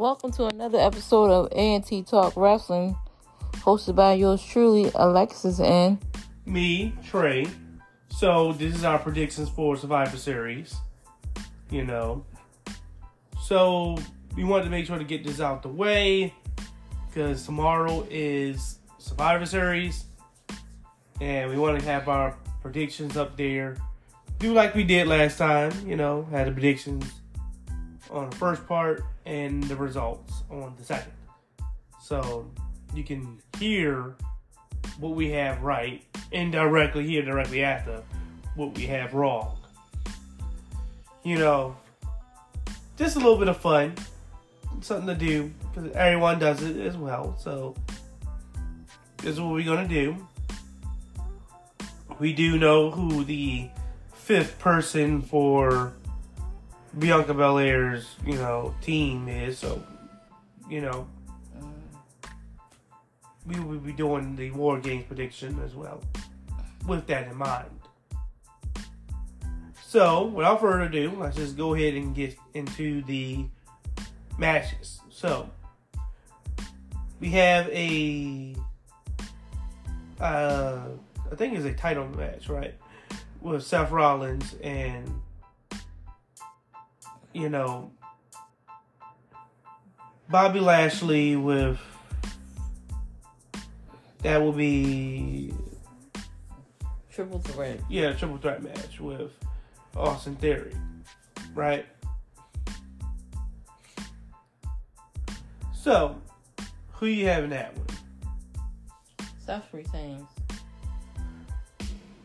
Welcome to another episode of A&T Talk Wrestling, hosted by yours truly, Alexis and me, Trey. So this is our predictions for Survivor Series. You know, so we wanted to make sure to get this out the way because tomorrow is Survivor Series, and we want to have our predictions up there. Do like we did last time. You know, had the predictions on the first part and the results on the second. So you can hear what we have right indirectly here directly after what we have wrong. You know, just a little bit of fun, something to do because everyone does it as well. So this is what we're gonna do. We do know who the fifth person for Bianca Belair's, you know, team is, so you know, we will be doing the War Games prediction as well, with that in mind. So, without further ado, let's just go ahead and get into the matches. So, we have a, uh, I think it's a title match, right? With Seth Rollins and you know, Bobby Lashley with that will be Triple Threat. Yeah, triple threat match with Austin Theory, right? So, who you have in that one? Seth retains.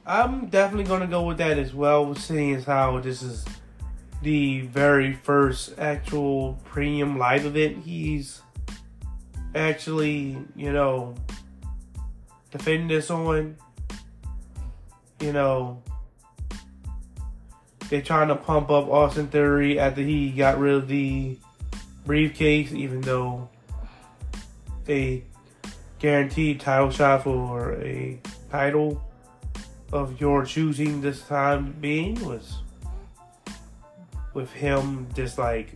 I'm definitely gonna go with that as well, seeing as how this is the very first actual premium live event he's actually, you know, defending this on. You know, they're trying to pump up Austin Theory after he got rid of the briefcase, even though a guaranteed title shot for a title of your choosing this time being was with him just like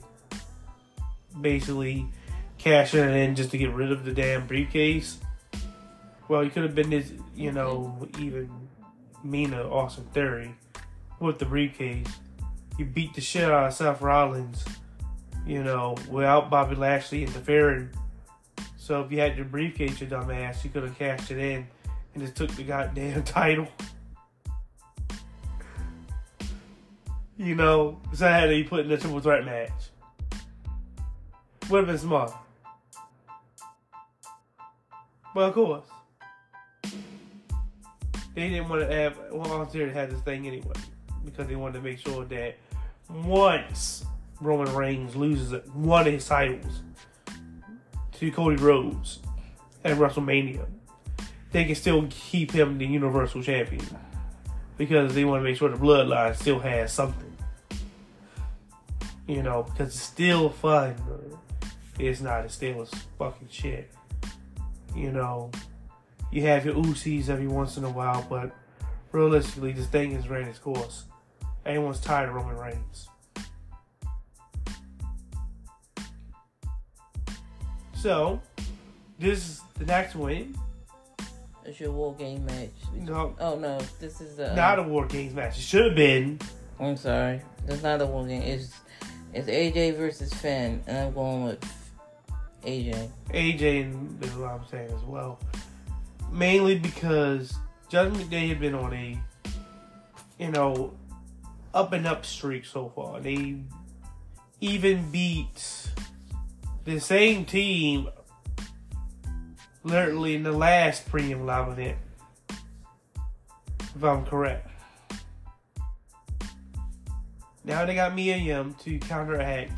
basically cashing it in just to get rid of the damn briefcase. Well, he could have been this, you know, even meaner Austin Theory with the briefcase. He beat the shit out of Seth Rollins, you know, without Bobby Lashley interfering. So if you had your briefcase, your dumb ass, you could have cashed it in and just took the goddamn title. You know, so I had to be put in a triple threat match. Would have been smart. But of course, they didn't want to have volunteer to have this thing anyway because they wanted to make sure that once Roman Reigns loses one of his titles to Cody Rhodes at WrestleMania, they can still keep him the Universal Champion because they want to make sure the Bloodline still has something. You know, because it's still fun. It's not. It's still as fucking shit. You know, you have your Usos every once in a while, but realistically, this thing has ran its course. Everyone's tired of Roman Reigns. So, this is the next one. It's your War Game match. No. Oh, no. This is a. Not a War Games match. It should have been. I'm sorry. It's not a War Game. It's, it's AJ versus Finn, and I'm going with AJ. AJ is what I'm saying as well. Mainly because Judgment Day had been on a, you know, up and up streak so far. They even beat the same team literally in the last premium live event. If I'm correct. Now they got Mia Yim to counteract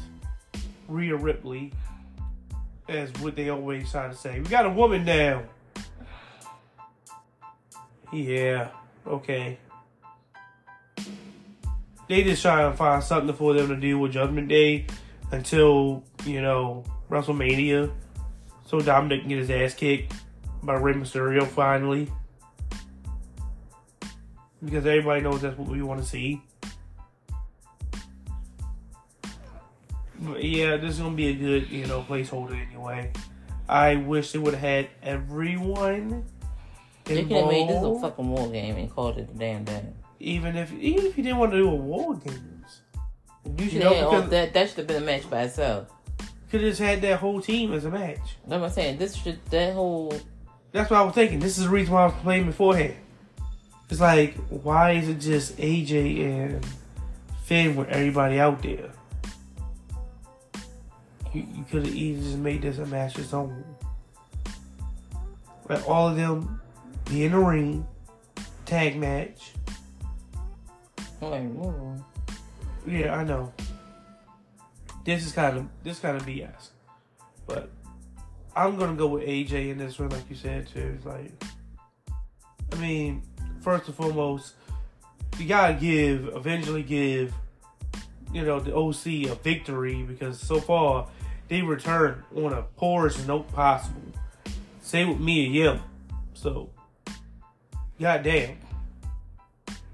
Rhea Ripley as what they always try to say. We got a woman now. Yeah, okay. They just try to find something for them to do with Judgment Day until, you know, WrestleMania. So Dominic can get his ass kicked by Rey Mysterio finally. Because everybody knows that's what we want to see. But yeah, this is gonna be a good, you know, placeholder anyway. I wish they would have had everyone They could have made this a fucking war game and called it a damn day. Even if even if you didn't want to do a war games, You should know, have had all because- that. That should have been a match by itself. could have just had that whole team as a match. That's what I'm saying. This should that whole That's what I was thinking. This is the reason why I was playing beforehand. It's like, why is it just AJ and Finn with everybody out there? You, you could have easily just made this a match its own. Let all of them be in the ring, tag match. like. Yeah, I know. This is kind of this kind of BS, but I'm gonna go with AJ in this one, like you said too. It's like, I mean, first and foremost, you gotta give, eventually give, you know, the OC a victory because so far they return on a poorest note possible. Same with Mia Yim. So, goddamn,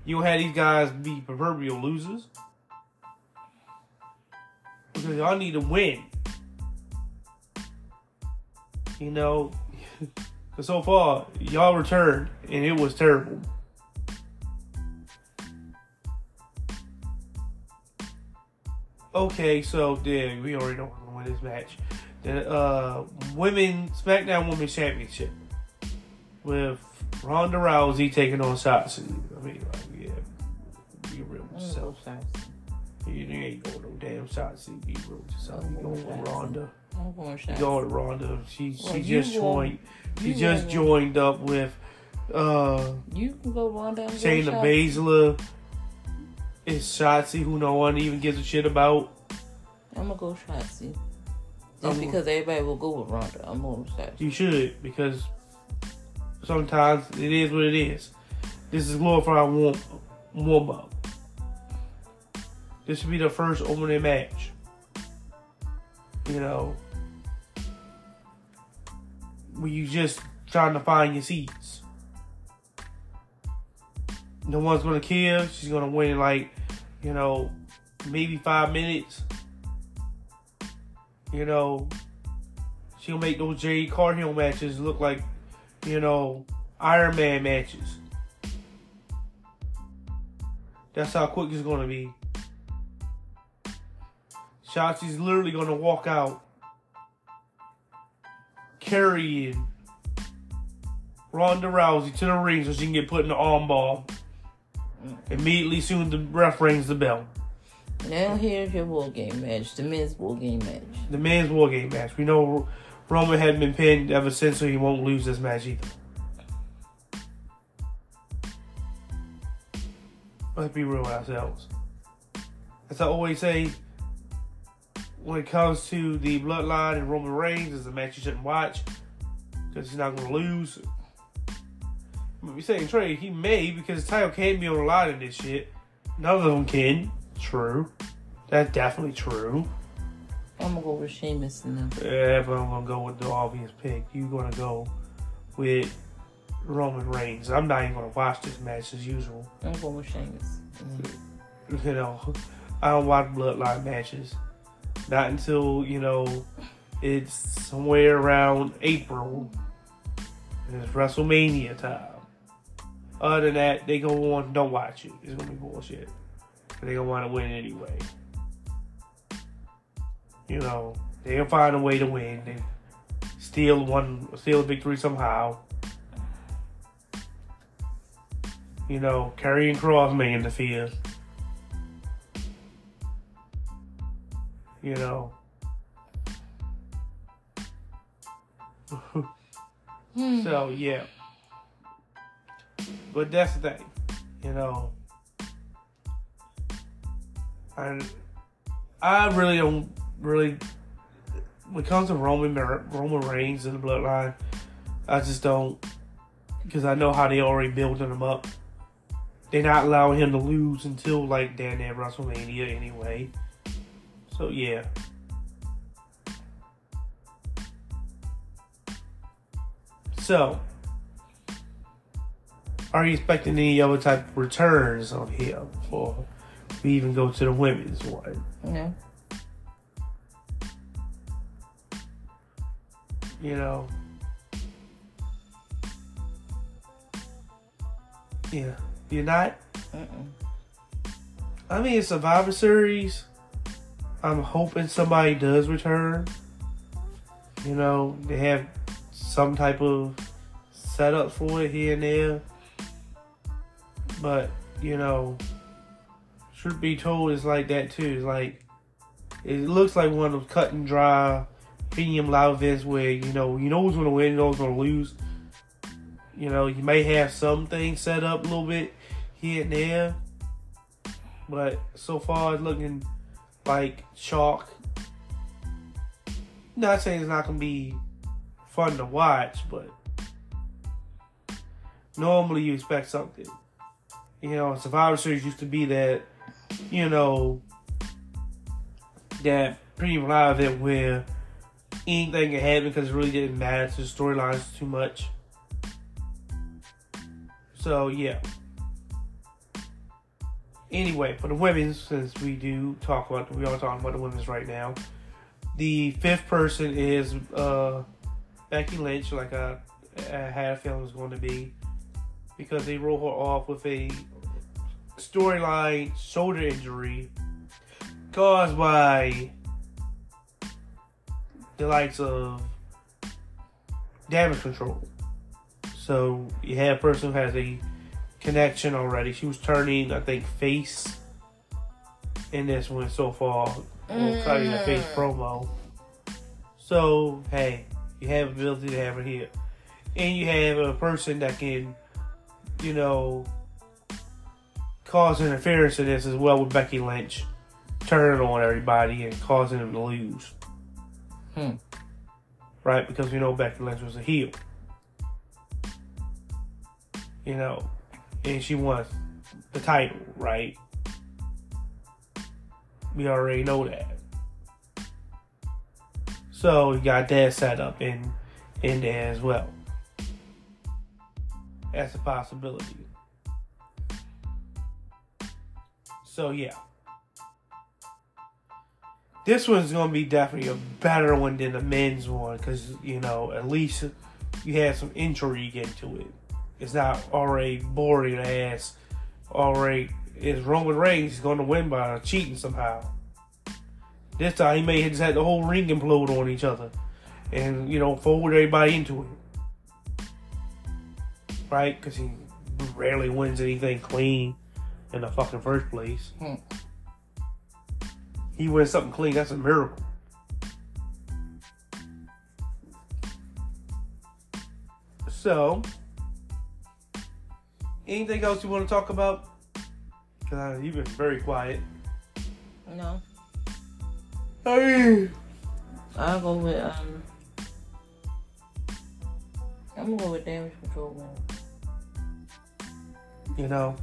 you don't have these guys be proverbial losers because y'all need to win. You know, because so far y'all returned and it was terrible. Okay, so then we already know win this match. The uh, women SmackDown Women's Championship with Ronda Rousey taking on Shotzi. I mean, like, yeah, be real with yourself. You ain't going no damn Shotzi. Be real with yourself. You going with Ronda. I'm going You going with Ronda. She she Well, just joined. She just go- joined up with uh You can go Ronda. Shayna Baszler. It's Shotzi, who no one even gives a shit about. I'm gonna go Shotzi. Just I'm- because everybody will go with Ronda, I'm Shotzi. You should because sometimes it is what it is. This is glorified warm warm up. This should be the first opening match. You know, where you just trying to find your seats. No one's gonna care. She's gonna win in like, you know, maybe five minutes. You know, she'll make those Jade Cargill matches look like, you know, Iron Man matches. That's how quick it's gonna be. Shotzi's literally gonna walk out carrying Ronda Rousey to the ring so she can get put in the armbar. Mm. Immediately soon the ref rings the bell. Now here's your war game match, the men's war game match. The men's war game match. We know Roman hadn't been pinned ever since, so he won't lose this match either. Let's be real ourselves. As I always say, when it comes to the bloodline and Roman Reigns, it's a match you shouldn't watch because he's not going to lose. But we saying Trey, he may because the title can't be on the line in this shit. None of them can. True. That's definitely true. I'm gonna go with Sheamus and them. Yeah, but I'm gonna go with the obvious pick. You're gonna go with Roman Reigns. I'm not even gonna watch this match as usual. I'm going with Sheamus. them. You know, I don't watch bloodline matches. Not until, you know, it's somewhere around April. And it's WrestleMania time. Other than that, they go on, don't watch it. It's gonna be bullshit. But they gonna want to win anyway. You know, they'll find a way to win. They steal one, steal a victory somehow. You know, Karrion Kross may interfere. You know. Hmm. So yeah. But that's the thing, you know. I I really don't really when it comes to Roman Roman Reigns and the Bloodline, I just don't because I know how they already building him up. They're not allowing him to lose until like damn near WrestleMania anyway. So yeah. So, are you expecting any other type of returns on him before we even go to the women's one. Yeah. You know. Yeah. You're not? Mm-mm. I mean, Survivor Series, I'm hoping somebody does return. You know, they have some type of setup for it here and there. But, you know, should be told, it's like that too. It's like, it looks like one of those cut and dry premium live events where, you know, you know who's to win, you know who's to lose. You know, you may have some things set up a little bit here and there. But so far, it's looking like chalk. Not saying it's not gonna be fun to watch, but normally you expect something. You know, Survivor Series used to be that, you know, that premium live event where anything can happen because it really didn't matter to the storylines too much. So yeah. Anyway, for the women's, since we do talk about, we are talking about the women's right now. The fifth person is uh, Becky Lynch, like I, I had a feeling it was going to be, because they roll her off with a storyline shoulder injury caused by the likes of damage control. So you have a person who has a connection already. She was turning, I think, face in this one so far. We'll cutting the face mm. promo. So hey, you have ability to have her here, and you have a person that can, you know, cause interference in this as well with Becky Lynch, turning on everybody and causing them to lose. Hmm. Right, because we know Becky Lynch was a heel. You know, and she won the title, right? We already know that. So you got that set up in in there as well. That's a possibility. So yeah. This one's gonna be definitely a better one than the men's one because you know at least you had some intrigue into it. It's not already boring ass. Already, is Roman Reigns going to win by cheating somehow? This time he may have just had the whole ring implode on each other, and you know forward everybody into it, right? Because he rarely wins anything clean in the fucking first place. Hmm. He wins something clean. That's a miracle. So, anything else you want to talk about? Because you've been very quiet. No. Hey. I'll go with um. I'm gonna go with damage control. You know,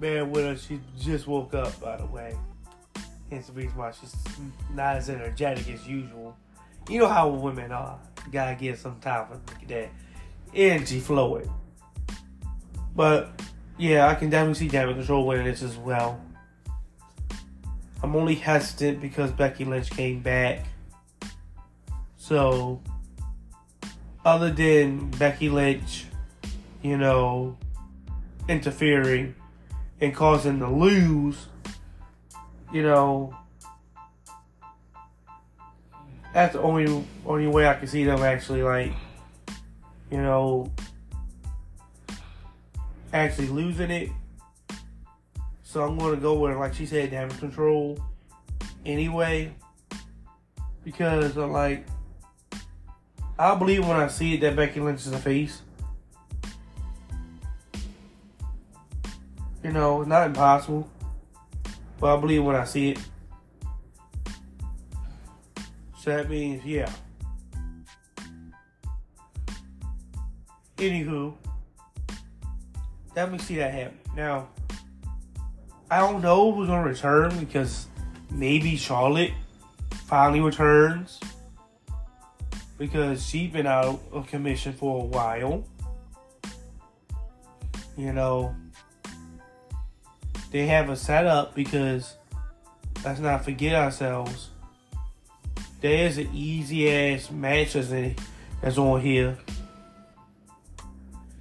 bear with her. She just woke up, by the way. Hence the reason why she's not as energetic as usual. You know how women are. You gotta get some time for that energy flowing. But yeah, I can definitely see damage control winning this as well. I'm only hesitant because Becky Lynch came back. So, other than Becky Lynch, you know, interfering and causing to lose, you know, that's the only only way I can see them actually like, you know, actually losing it. So I'm to go with, like she said, damage control anyway. Because I'm like, I believe when I see it that Becky Lynch is a face. You know, not impossible. But I believe when I see it. So that means, yeah. Anywho, let me see that happen. Now, I don't know who's gonna return because maybe Charlotte finally returns because she's been out of commission for a while. You know, they have a setup because let's not forget ourselves. there's an easy ass match that's on here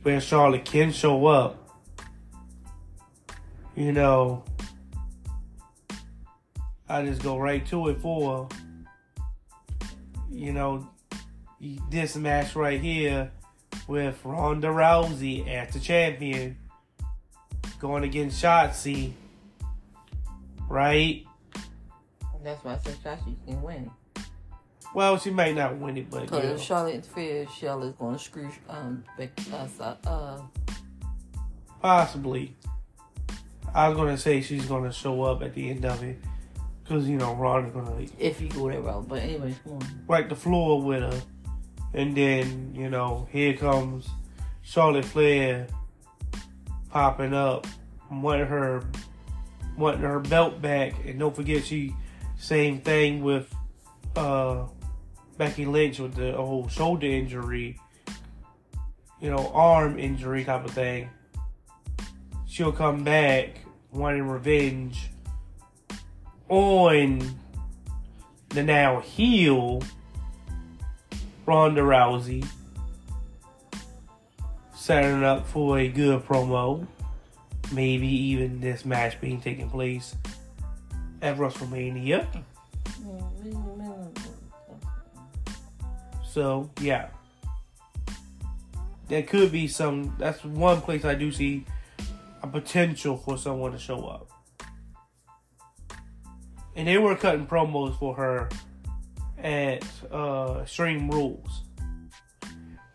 where Charlotte can show up. You know, I just go right to it for you know this match right here with Ronda Rousey as the champion going against Shotzi, right? That's why I said Shotzi can win. Well, she might not win it, but Because if Charlotte interferes, Charlotte's going to screw um Beck, uh, uh possibly. I was gonna say she's gonna show up at the end of it, cause you know Ron is gonna if you go that route. But on. wipe the floor with her, and then you know here comes Charlotte Flair popping up, wanting her wanting her belt back, and don't forget she same thing with uh Becky Lynch with the whole shoulder injury, you know arm injury type of thing. She'll come back wanting revenge on the now heel Ronda Rousey, setting up for a good promo. Maybe even this match being taking place at WrestleMania. So yeah, there could be some. That's one place I do see a potential for someone to show up. And they were cutting promos for her at uh, Extreme Rules.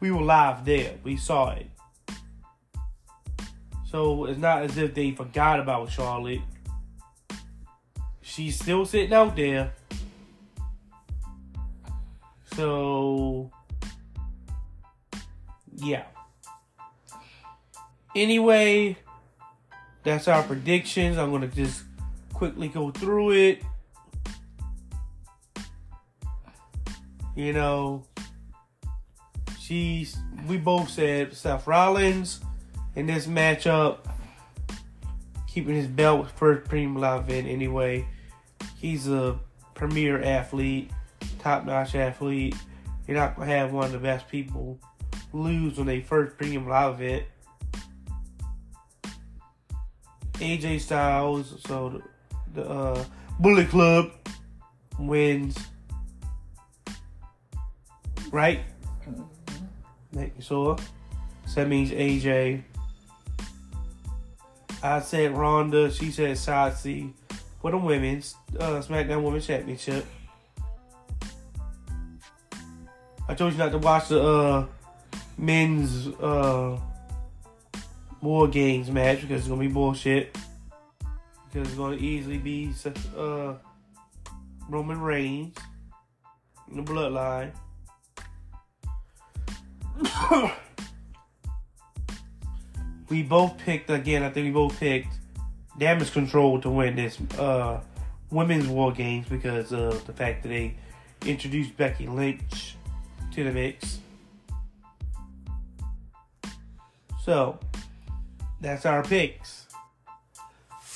We were live there. We saw it. So it's not as if they forgot about Charlotte. She's still sitting out there. So, yeah. Anyway, that's our predictions. I'm going to just quickly go through it. You know, she's we both said Seth Rollins in this matchup, keeping his belt first premium live event anyway. He's a premier athlete, top notch athlete. You're not gonna have one of the best people lose when they first premium live event. AJ Styles, so the, the uh, Bullet Club wins. Right? Making sure. So that means AJ. I said Ronda. She said Shotzi for the women's uh, SmackDown Women's Championship. I told you not to watch the uh, men's uh, War Games match because it's gonna be bullshit. Because it's gonna easily be uh, Roman Reigns in the Bloodline. we both picked again. I think we both picked Damage Control to win this uh, women's War Games because of the fact that they introduced Becky Lynch to the mix. So that's our picks.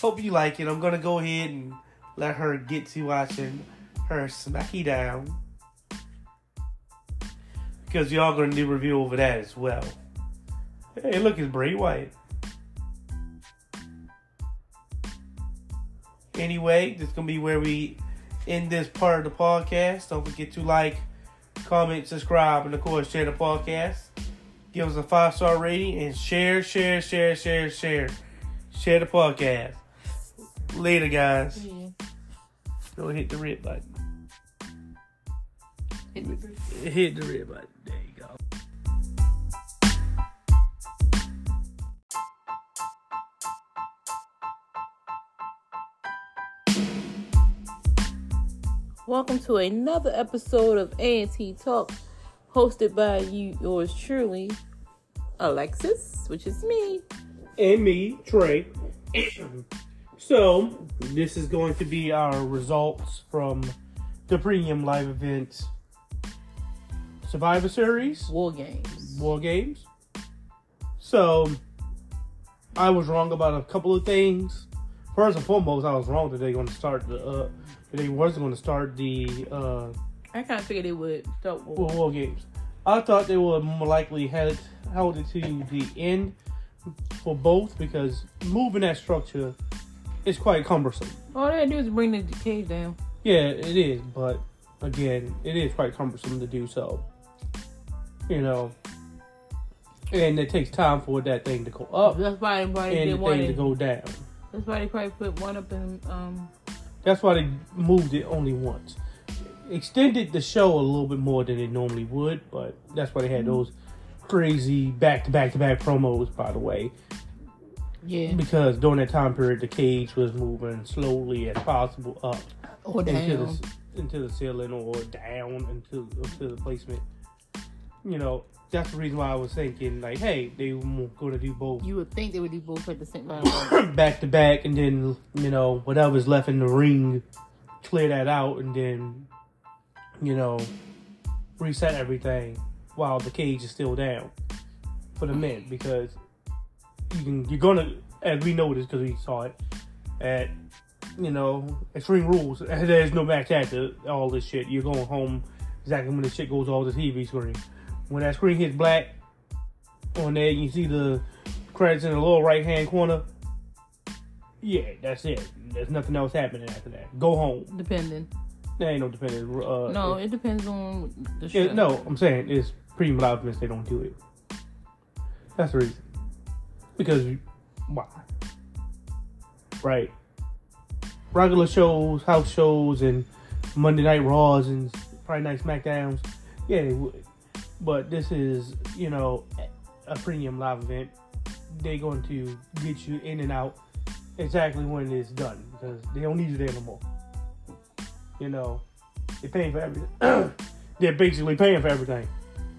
Hope you like it. I'm gonna go ahead and let her get to watching her Smacky Down because y'all gonna do review over that as well. Hey, look, it's Bray Wyatt. Anyway, this is gonna be where we end this part of the podcast. Don't forget to like, comment, subscribe, and of course share the podcast. Give us a five star rating and share, share, share, share, share, share the podcast. Later, guys. Yeah. Go hit the red button. Hit the- Hit the red button. Welcome to another episode of A&T Talk, hosted by you, yours truly, Alexis, which is me. and me, Trey. so, this is going to be our results from the premium live event Survivor Series War Games. War Games. So, I was wrong about a couple of things. First and foremost, I was wrong that they going to start the uh, they was going to start the uh, I kind of figured they would start with. war games. I thought they would more likely held held it to the end for both because moving that structure is quite cumbersome. All they do is bring the cage down. Yeah, it is, but again, it is quite cumbersome to do so. You know, and it takes time for that thing to go up That's why they probably and the thing to go down. That's why they probably put one up in um. That's why they moved it only once. Extended the show a little bit more than they normally would, but that's why they had mm-hmm. those crazy back to back to back promos, by the way. Yeah. Because during that time period, the cage was moving slowly as possible up Or into down. the into the ceiling or down into into the placement. You know, that's the reason why I was thinking like, hey, they were going to do both You would think they would do both at the same time. back to back, and then you know whatever's left in the ring, clear that out, and then you know reset everything while the cage is still down for the men because you can you're gonna as we know this because we saw it at you know Extreme Rules. There's no match after all this shit. You're going home exactly when the shit goes off the TV screen. When that screen hits black on there, you see the credits in the lower right hand corner. Yeah, that's it. There's nothing else happening after that. Go home. Depending. There ain't no depending. Uh, No, it- it depends on the show. it- no, I'm saying it's pretty events. They don't do it. That's the reason. Because why? Right. Regular shows, house shows, and Monday Night Raws and Friday Night Smackdowns. Yeah, they would. But this is, you know, a premium live event. They're going to get you in and out exactly when it's done because they don't need you there no more. You know, they're paying for everything. they're basically paying for everything,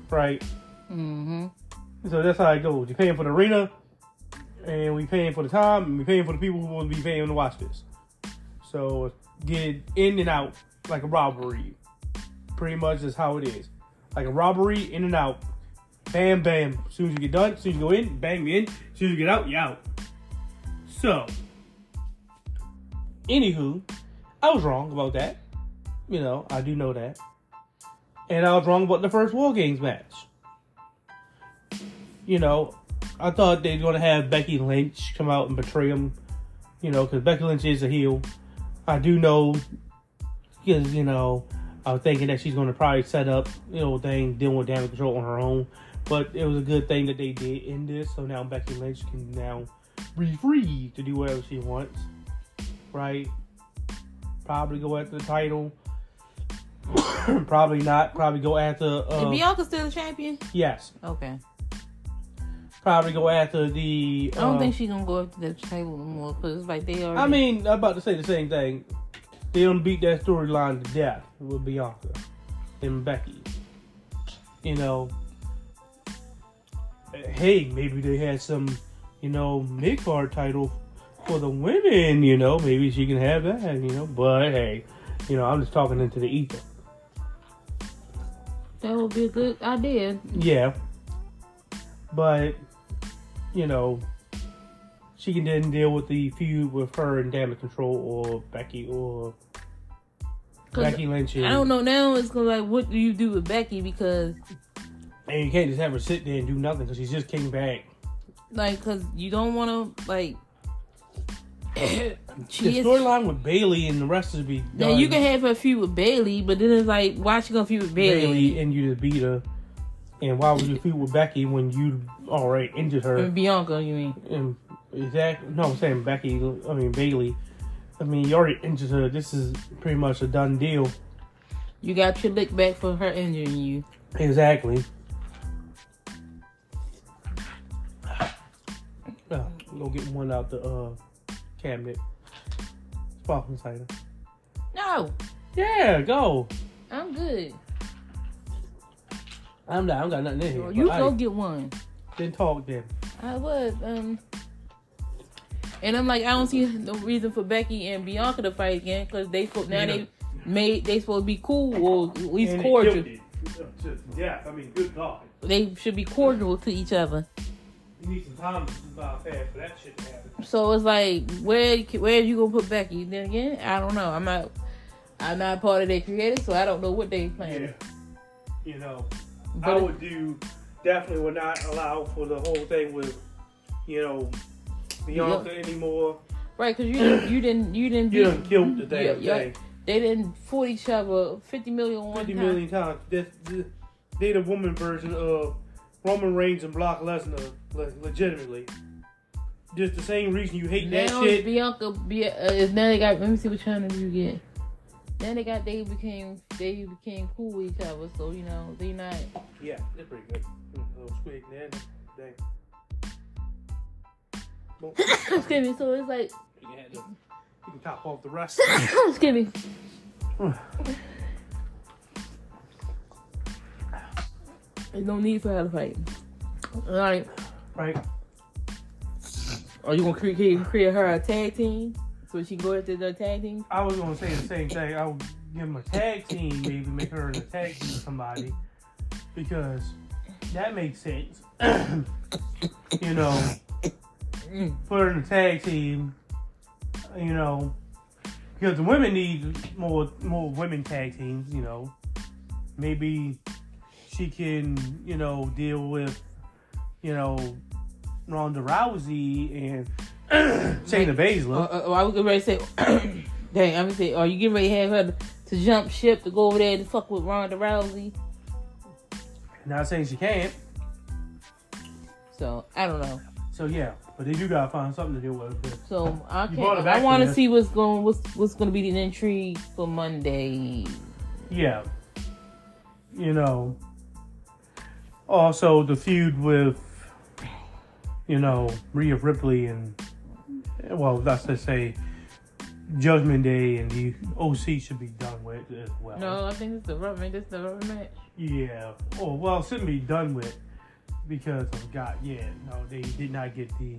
right? Mm-hmm. So that's how it goes. You're paying for the arena, and we paying for the time, and we paying for the people who will be paying to watch this. So get in and out like a robbery. Pretty much is how it is. Like a robbery, in and out. Bam, bam. As soon as you get done, as soon as you go in, bang, you in. As soon as you get out, you out. So, anywho, I was wrong about that. You know, I do know that. And I was wrong about the first War Games match you know, I thought they were going to have Becky Lynch come out and betray him, you know, because Becky Lynch is a heel. I do know, because, you know, I was thinking that she's going to probably set up, you know, thing, dealing with damage control on her own. But it was a good thing that they did in this, so now Becky Lynch can now be free to do whatever she wants, right? Probably go after the title. probably not. Probably go after. Is Uh, Bianca still the champion? yes. Okay. Probably go after the. I don't uh, think she's gonna go after the table anymore because it's like they already. I mean, I'm about to say the same thing. They don't beat that storyline to death with Bianca and Becky. You know, hey, maybe they had some, you know, mid card title for the women. You know, maybe she can have that. You know, but hey, you know, I'm just talking into the ether. that would be a good idea. Yeah, but you know, she can then deal with the feud with her and Damage Control or Becky or Becky Lynch. I don't know now. It's gonna like, what do you do with Becky? Because And you can't just have her sit there and do nothing because she just came back. like, cause you don't want to like. The storyline with Bayley and the rest of be Now you can have her feud with Bayley, but then it's like, why she gonna feud with Bayley? Bayley and you just beat her. And why would you feud with Becky when you already injured her? And Bianca, you mean? And exactly, no, I'm saying Becky. I mean Bayley. I mean you already injured her. This is pretty much a done deal. You got your lick back for her injuring you. Exactly. Uh, go get one out the uh, cabinet. Sparkling cider. No, Yeah, go. I'm good. I'm not. I don't got nothing in here. You go I get one. didn't talk then. I would. Um, and I'm like, I don't see no reason for Becky and Bianca to fight again because they now they made they supposed to be cool or at least And cordial. Yeah, I mean, good God. They should be cordial to each other. You need some time to for that shit to happen. So it's like, where where you gonna put Becky? Then again, I don't know. I'm not. I'm not part of their creative, so I don't know what they plan. Yeah. You know, But I would do definitely would not allow for the whole thing with, you know, Bianca anymore. right, because you didn't, you didn't, you didn't, You done killed the damn Yeah, yeah. They didn't fool each other fifty million one Fifty time. million times. That's the, they the woman version of Roman Reigns and Brock Lesnar, le- legitimately. Just the same reason you hate that shit. Bianca, Be- uh, is now they got. Let me see what channel you get. Then they got they became they became cool with each other, so you know they not. Yeah, they're pretty good. Mm, A little squeak there. Dang. Excuse me. So it's like, You can, have you can top off the rest. excuse me. There's no need for her to fight. All right. right? Are you gonna create create her a tag team so she can go the tag team? I was gonna say the same thing. I would give him a tag team, maybe make her in a tag team with somebody, because that makes sense. you know, Mm. put her in a tag team. You know, because the women need more more women tag teams. You know, maybe she can you know deal with you know Ronda Rousey and Shayna Uh, Baszler. uh, I was getting ready to say, dang, I'm gonna say, are you getting ready to have her to jump ship to go over there and fuck with Ronda Rousey? Not saying she can't. So I don't know. So yeah, but they do gotta find something to deal with. So I can't. I want to see what's going what's what's going to be the intrigue for Monday. yeah, you know. Also, the feud with, you know, Rhea Ripley and, well, that's to say, Judgment Day and the OC should be done with as well. No, I think it's the rubber. This the rubber match. Yeah. Oh well, it shouldn't be done with because of God. Yeah. No, they did not get the.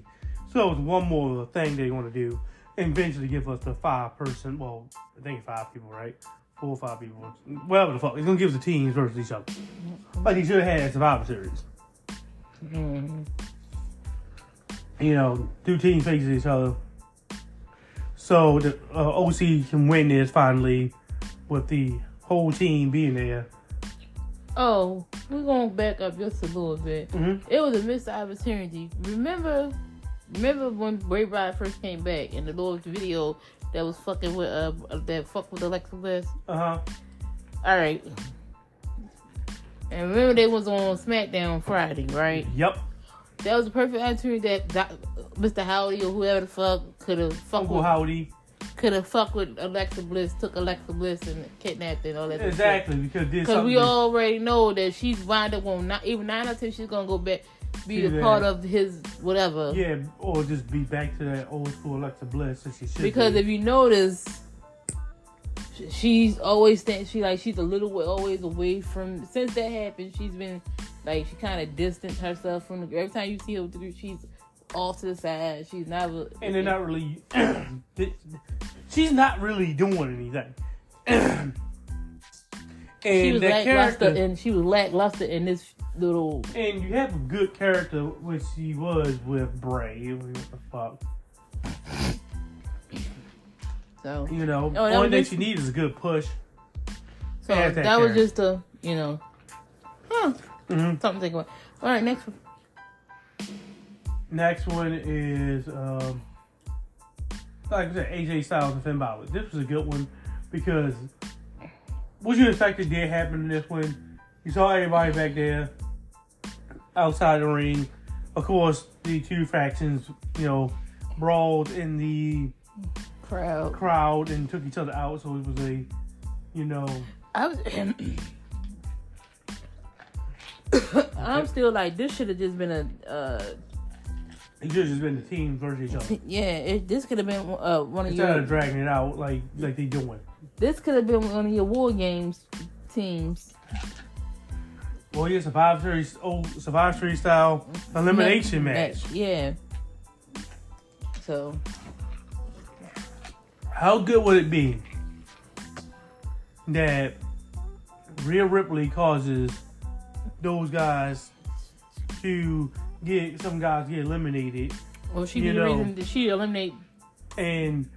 So it was one more thing they want to do. And eventually give us the five person. Well, I think five people, right? Four or five people. Whatever the fuck. It's gonna give us the teams versus each other. Like he should have had Survivor Series. Mhm. You know, two teams facing each other. So the uh, OC can win this finally, with the whole team being there. Oh, we're gonna back up just a little bit. hmm It was a missed opportunity. Remember, remember when Bray Wyatt first came back and the little video that was fucking with uh that fuck with Alexa Bliss. Uh huh. All right. And remember they was on SmackDown Friday, right? Yep. That was a perfect opportunity that Mr. Howdy or whoever the fuck could have fucked Uncle with, Howdy. Could have fucked with Alexa Bliss, took Alexa Bliss and kidnapped and all that. Exactly, because Because we already know that she's wind up on not even nine out of ten she's gonna go back be a part of his whatever. yeah, or just be back to that old school Alexa Bliss that she should. Because be. if you notice, she's always. She like she's a little way always away from. Since that happened, she's been like she kind of distanced herself from the. Every time you see her with the group, she's off to the side. She's never. and they're not really. she's not really doing anything. and She was that lackluster, character, and she was lackluster in this little. and you have a good character, which she was with Bray. What the fuck, So, you know? Oh, that only thing she needs is a good push. so that, that was just a you know, huh? hmm Something to think about. All right, next one. Next one is, um, like I said, AJ Styles and Finn Balor. This was a good one because what you expected did happen in this one. You saw everybody back there outside the ring. Of course, the two factions, you know, brawled in the Crowd. crowd and took each other out. So it was a, you know, I was. I'm still like this should have just been a uh it should have just been the teams versus each other yeah it, this could have been uh one of instead your of dragging it out like like they doing. this could have been one of your war games teams Well, yeah, Survivor Series, oh, Survivor Series style elimination match. yeah so How good would it be that Rhea Ripley causes those guys to get some guys get eliminated well she be the reason that she eliminate and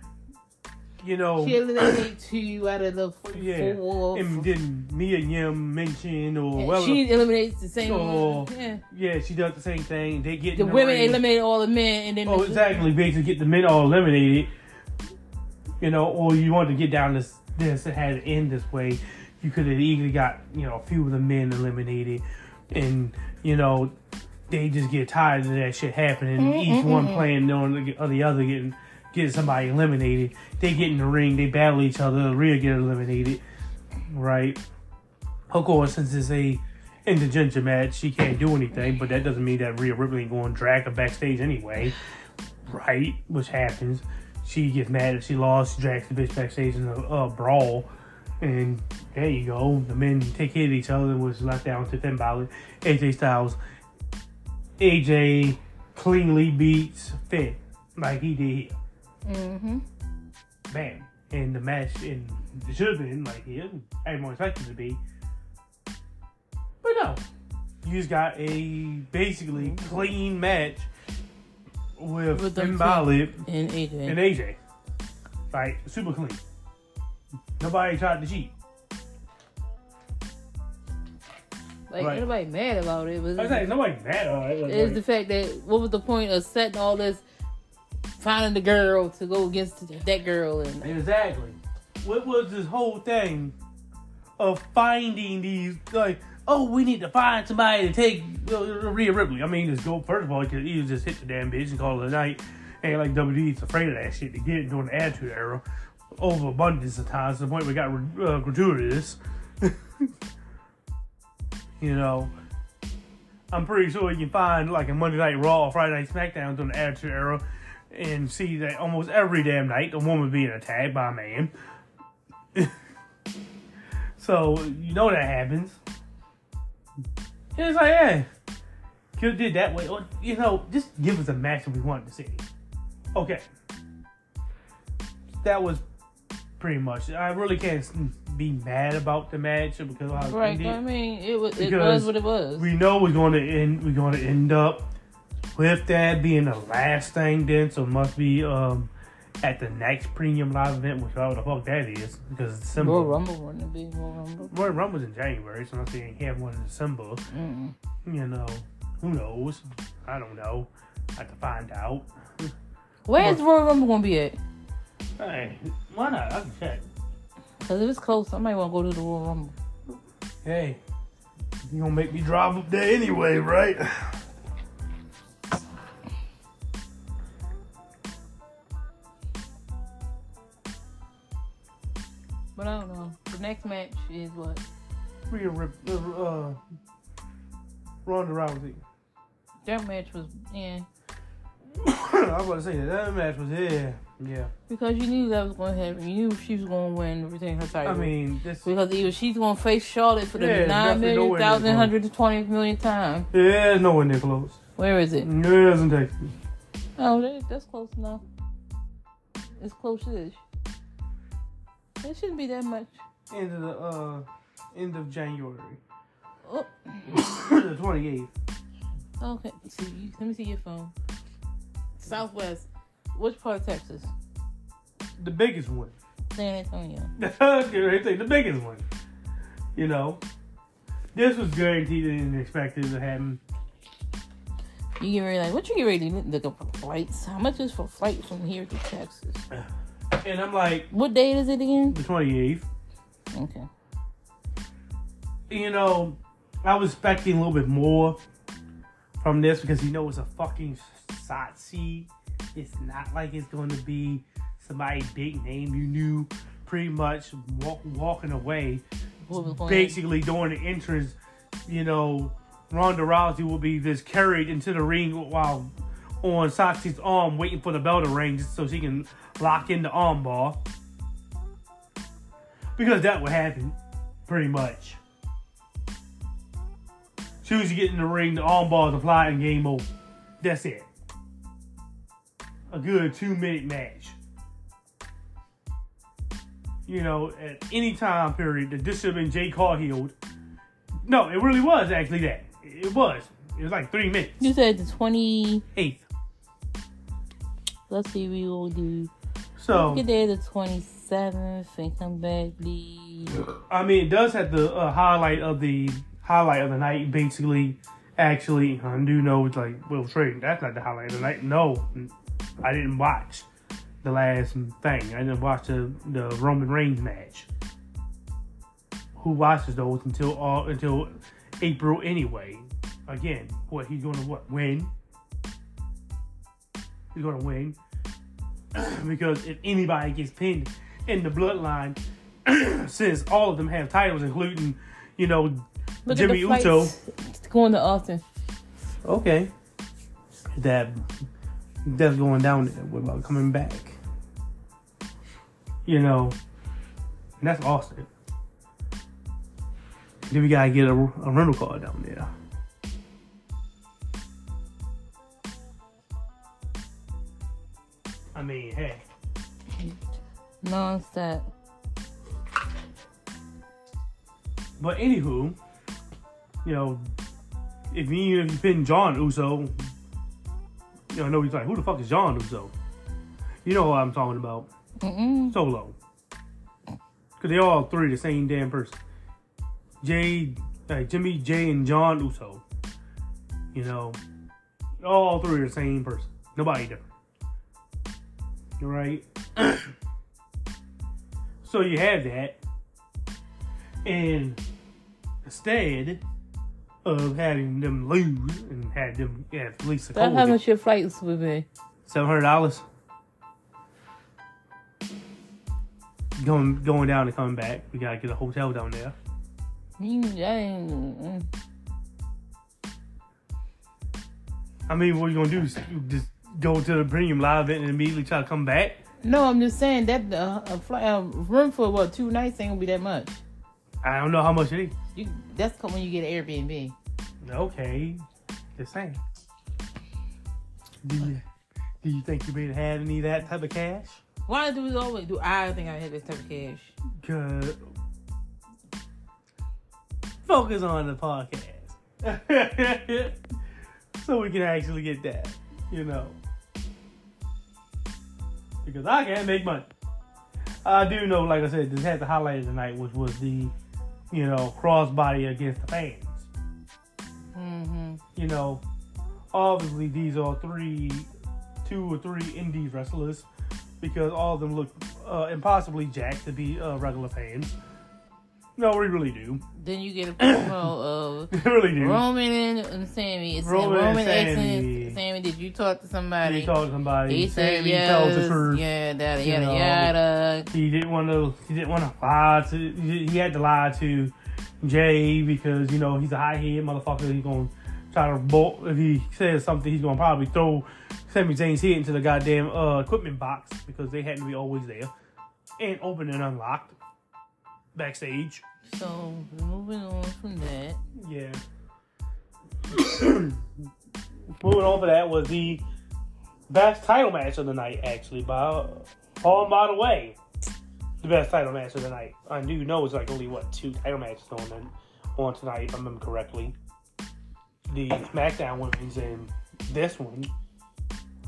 you know, She eliminated two out of the four. yeah, four. and then Mia Yim mentioned or And well, she eliminates the same one. Yeah. yeah, she does the same thing. They get The in women ring. eliminated all the men, and then Oh, the- exactly. Basically, get the men all eliminated. You know, or you want to get down this this it had to end this way. You could have easily got you know a few of the men eliminated, and you know they just get tired of that shit happening. Each one playing on the, or the other getting getting somebody eliminated. They get in the ring, they battle each other. Rhea get eliminated, right? Of course, since it's a intergender match, she can't do anything. But that doesn't mean that Rhea Ripley ain't going to drag her backstage anyway, right? Which happens. She gets mad that she lost. She drags the bitch backstage in a uh, brawl, and there you go. The men take care of each other. Was left down to Finn Balor, AJ Styles. AJ cleanly beats Finn like he did here. Mhm. Bam. And the match and it should have been like expected it to be. But no. You just got a basically clean match with, With Finn. Balor and AJ. and AJ. Like super clean. Nobody tried to cheat. Like right. nobody mad about it, I was like, nobody mad at it. Like, it's the fact that what was the point of setting all this, finding the girl to go against that girl and Exactly. What was this whole thing of finding these like? Oh, we need to find somebody to take uh, Rhea Ripley. I mean, just go first of all, you could either just hit the damn bitch and call it a night. And like WWE's afraid of that shit to get it during the Attitude Era, overabundance of times to the point we got uh, gratuitous. you know, I'm pretty sure you can find like a Monday Night Raw, Friday Night SmackDown during the Attitude Era, and see that almost every damn night a woman being attacked by a man. so you know that happens. And it's like, yeah, could did that way, or you know, just give us a match that we wanted to see. Okay, that was pretty much. I really can't be mad about the match because I right. ended. I mean, it was it was what it was. We know we're going to end. We're going to end up with that being the last thing. Then, so it must be um at the next premium live event, which however the fuck that is, because it's December. Royal Rumble wouldn't be Royal Rumble? Royal Rumble's in January, so I'm saying have one in December. Mm-mm. You know, who knows? I don't know. I have to find out. Where's Royal Rumble gonna be at? Hey, why not? I can check. Cause if it's close, I might want to go to the Royal Rumble. Hey, you gonna make me drive up there anyway, right? But I don't know. The next match is what? Rhea Rip, uh, uh, Ronda Rousey. That match was yeah. I was about to say that that match was yeah, yeah. Because you knew that was going to happen. You knew she was going to win, retain her title. I mean, this because either she's going to face Charlotte for the Yeah, nine million thousand hundred twenty million time. yeah, it's nowhere near close. Where is it? Yeah, it's in Texas. Oh, that's close enough. It's close-ish. It shouldn't be that much. End of the uh, end of January, Oh, the twenty eighth. okay. You- let me see your phone. Southwest. Which part of Texas? The biggest one. San Antonio. the biggest one. You know, this was guaranteed and expected to happen. You get ready like what you get ready to look up for flights? How much is for flight from here to Texas? And I'm like, What date is it again? the twenty eighth. Okay. you know, I was expecting a little bit more from this because you know it's a fucking side seed. It's not like it's going to be somebody big name you knew pretty much walk, walking away. Basically, during the entrance, you know, Ronda Rousey will be just carried into the ring while on Saxi's arm, waiting for the bell to ring just so she can lock in the arm bar. Because that would happen, pretty much. Soon as you get in the ring, the arm is apply and game over. That's it. A good two minute match. You know, at any time period, that this should have been Jay Carhill. No, it really was actually that. It was. It was like three minutes. You said the 28th. Let's see. We will do So Get there the 27th and come back the. I mean, it does have the uh, highlight of the highlight of the night. Basically, actually, I do know it's like Will Trade. That's not the highlight of the night. No, I didn't watch the last thing. I didn't watch the the Roman Reigns match. Who watches those until uh, until April anyway? Again, what he's going to what win? He's going to win because if anybody gets pinned in the bloodline, since all of them have titles, including, you know, Look Jimmy Uso. going to Austin. Okay. That that's going down there. What about coming back? You know, and that's Austin. Then we gotta get a, a rental car down there. I mean, hey, Non-stop. but anywho, you know, if you if you pin John Uso, you know, he's like, who the fuck is John Uso? You know what I'm talking about. Mm-mm. Solo. Because they all three the same damn person. Jey, uh, Jimmy, Jey, and John Uso. You know, all three are the same person. Nobody different. Right? so you have that. And instead of having them lose and had them yeah, at least a That's how much your flights would be. Seven hundred dollars. Going going down and coming back. We gotta get a hotel down there. You, I. I mean, what are you gonna do? Just, just go to the premium live event and immediately try to come back? No, I'm just saying that uh, a flight, uh, room for what two nights ain't gonna be that much. I don't know how much it is. You that's when you get an Airbnb. Okay, just saying. Do you do you think you better have any of that type of cash? Why do we always do? I think I have this type of cash. Good. focus on the podcast, so we can actually get that, you know. Because I can't make money. I do know, like I said, this had the highlight of the night, which was the, you know, crossbody against the fans. Mm-hmm. You know, obviously these are three, two or three indies wrestlers, because all of them look uh, impossibly jacked to be uh, regular fans. No, we really do. Then you get a promo of really do. Roman and, Sami. It's Roman Roman, and Sami. Sami, did you talk to somebody? He told somebody. He said Sami yes. tells the truth. Yeah, you yada know. yada. He didn't want to. He didn't want to lie to. He had to lie to Jey because you know he's a high head motherfucker. He's gonna try to bolt. If he says something, he's gonna probably throw Sami Zayn's head into the goddamn uh, equipment box because they had to be always there and open and unlocked backstage. So moving on from that. Yeah. Moving on for that was the best title match of the night, actually, by far and by the way. The best title match of the night. I do know it's like only what two title matches on then on tonight, if I remember correctly. The SmackDown women's and this one.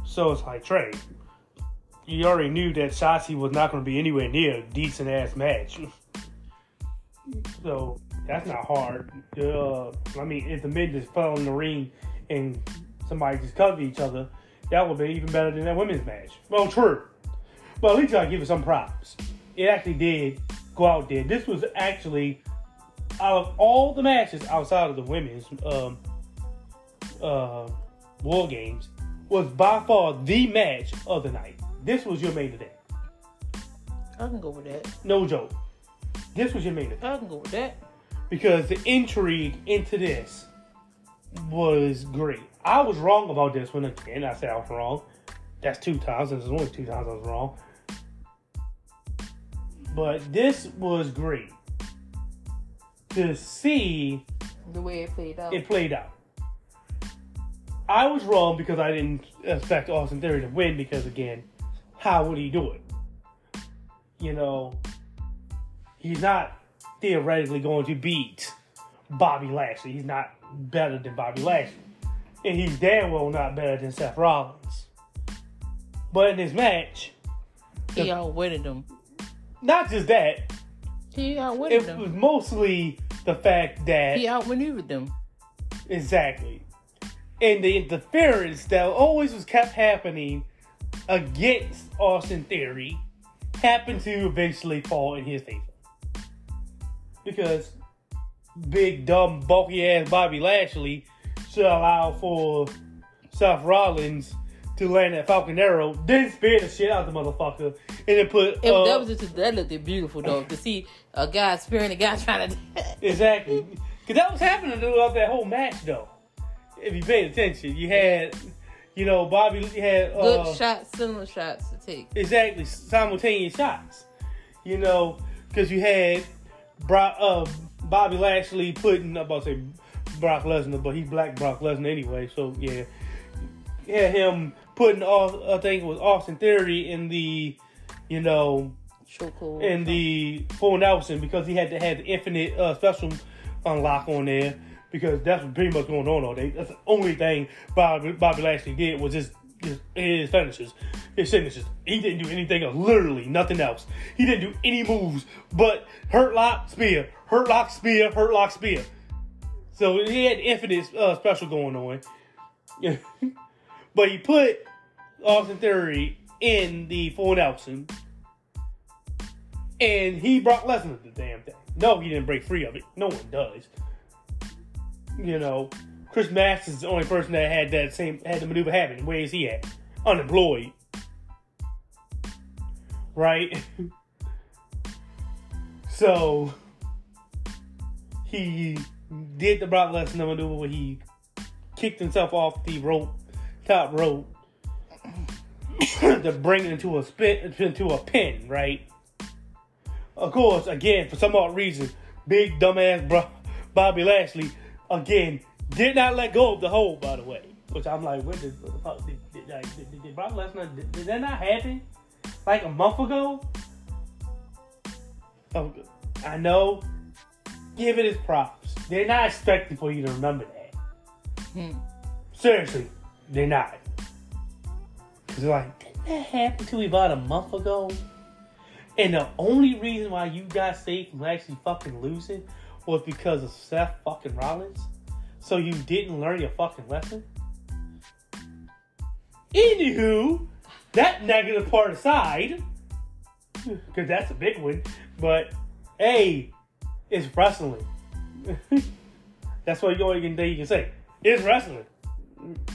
So it's like Trey. You already knew that Shotzi was not going to be anywhere near a decent ass match. So that's not hard. Uh, I mean, if the men just fell in the ring and somebody just covered each other, that would be even better than that women's match. Well, true. But at least I give it some props. It actually did go out there. This was actually out of all the matches outside of the women's um, uh, war games, was by far the match of the night. This was your main event. I can go with that. No joke. This was your main event. I can go with that. because the intrigue into this was great. I was wrong about this one again. I said I was wrong. That's two times. There's only two times I was wrong. But this was great to see The way it played out. it played out. I was wrong because I didn't expect Austin Theory to win because again, how would he do it? You know, he's not theoretically going to beat Bobby Lashley. He's not better than Bobby Lashley. And he's damn well not better than Seth Rollins. But in this match, He outwitted them. Not just that, He outwitted it them. It was mostly the fact that He outmaneuvered them. exactly, and the interference that always was kept happening against Austin Theory happened to eventually fall in his favor because big dumb bulky ass Bobby Lashley should allow for Seth Rollins to land that Falcon Arrow, then spear the shit out the motherfucker, and then put It, uh, that was just that looked beautiful though to see a guy spearing a guy trying to. Exactly. Because that was happening throughout that whole match, though. If you paid attention, you had, you know, Bobby had Good uh, shots, similar shots to take. exactly simultaneous shots. You know, because you had Brock, uh, Bobby Lashley putting, I'm about to say Brock Lesnar, but he's Black Brock Lesnar anyway. So yeah, had him putting all I think it was Austin Theory in the, you know, Chokehold. in the full Nelson because he had to have the infinite uh, special unlock on there because that's what pretty much going on all day. That's the only thing Bobby, Bobby Lashley did was just his, his finishes, his signatures. He didn't do anything else, literally nothing else. He didn't do any moves but hurt lock spear, hurt lock spear, hurt lock spear. So he had infinite uh, special going on. but he put Austin Theory in the full Nelson and he brought Lesnar the damn thing. No, he didn't break free of it. No one does. You know, Chris Masters is the only person that had that same had the maneuver happen. Where is he at? Unemployed. Right? so he did the Brock Lesnar maneuver where he kicked himself off the rope, top rope, to bring it into a spin into a pin, right? Of course, again, for some odd reason, big dumbass bro- Bobby Lashley, again, did not let go of the hold, by the way. Which I'm like, what, did, what the fuck? Did, did, like, did, did, did Brock Lesnar, did, did that not happen? Like a month ago? Oh, I know. Give it his props. They're not expecting for you to remember that. Hmm. Seriously, they're not. Because they're like, didn't that happen to me about a month ago? And the only reason why you got saved from actually fucking losing was because of Seth fucking Rollins. So you didn't learn your fucking lesson. Anywho, that negative part aside, because that's a big one. But hey, it's wrestling. that's what you only can you can say. It's wrestling.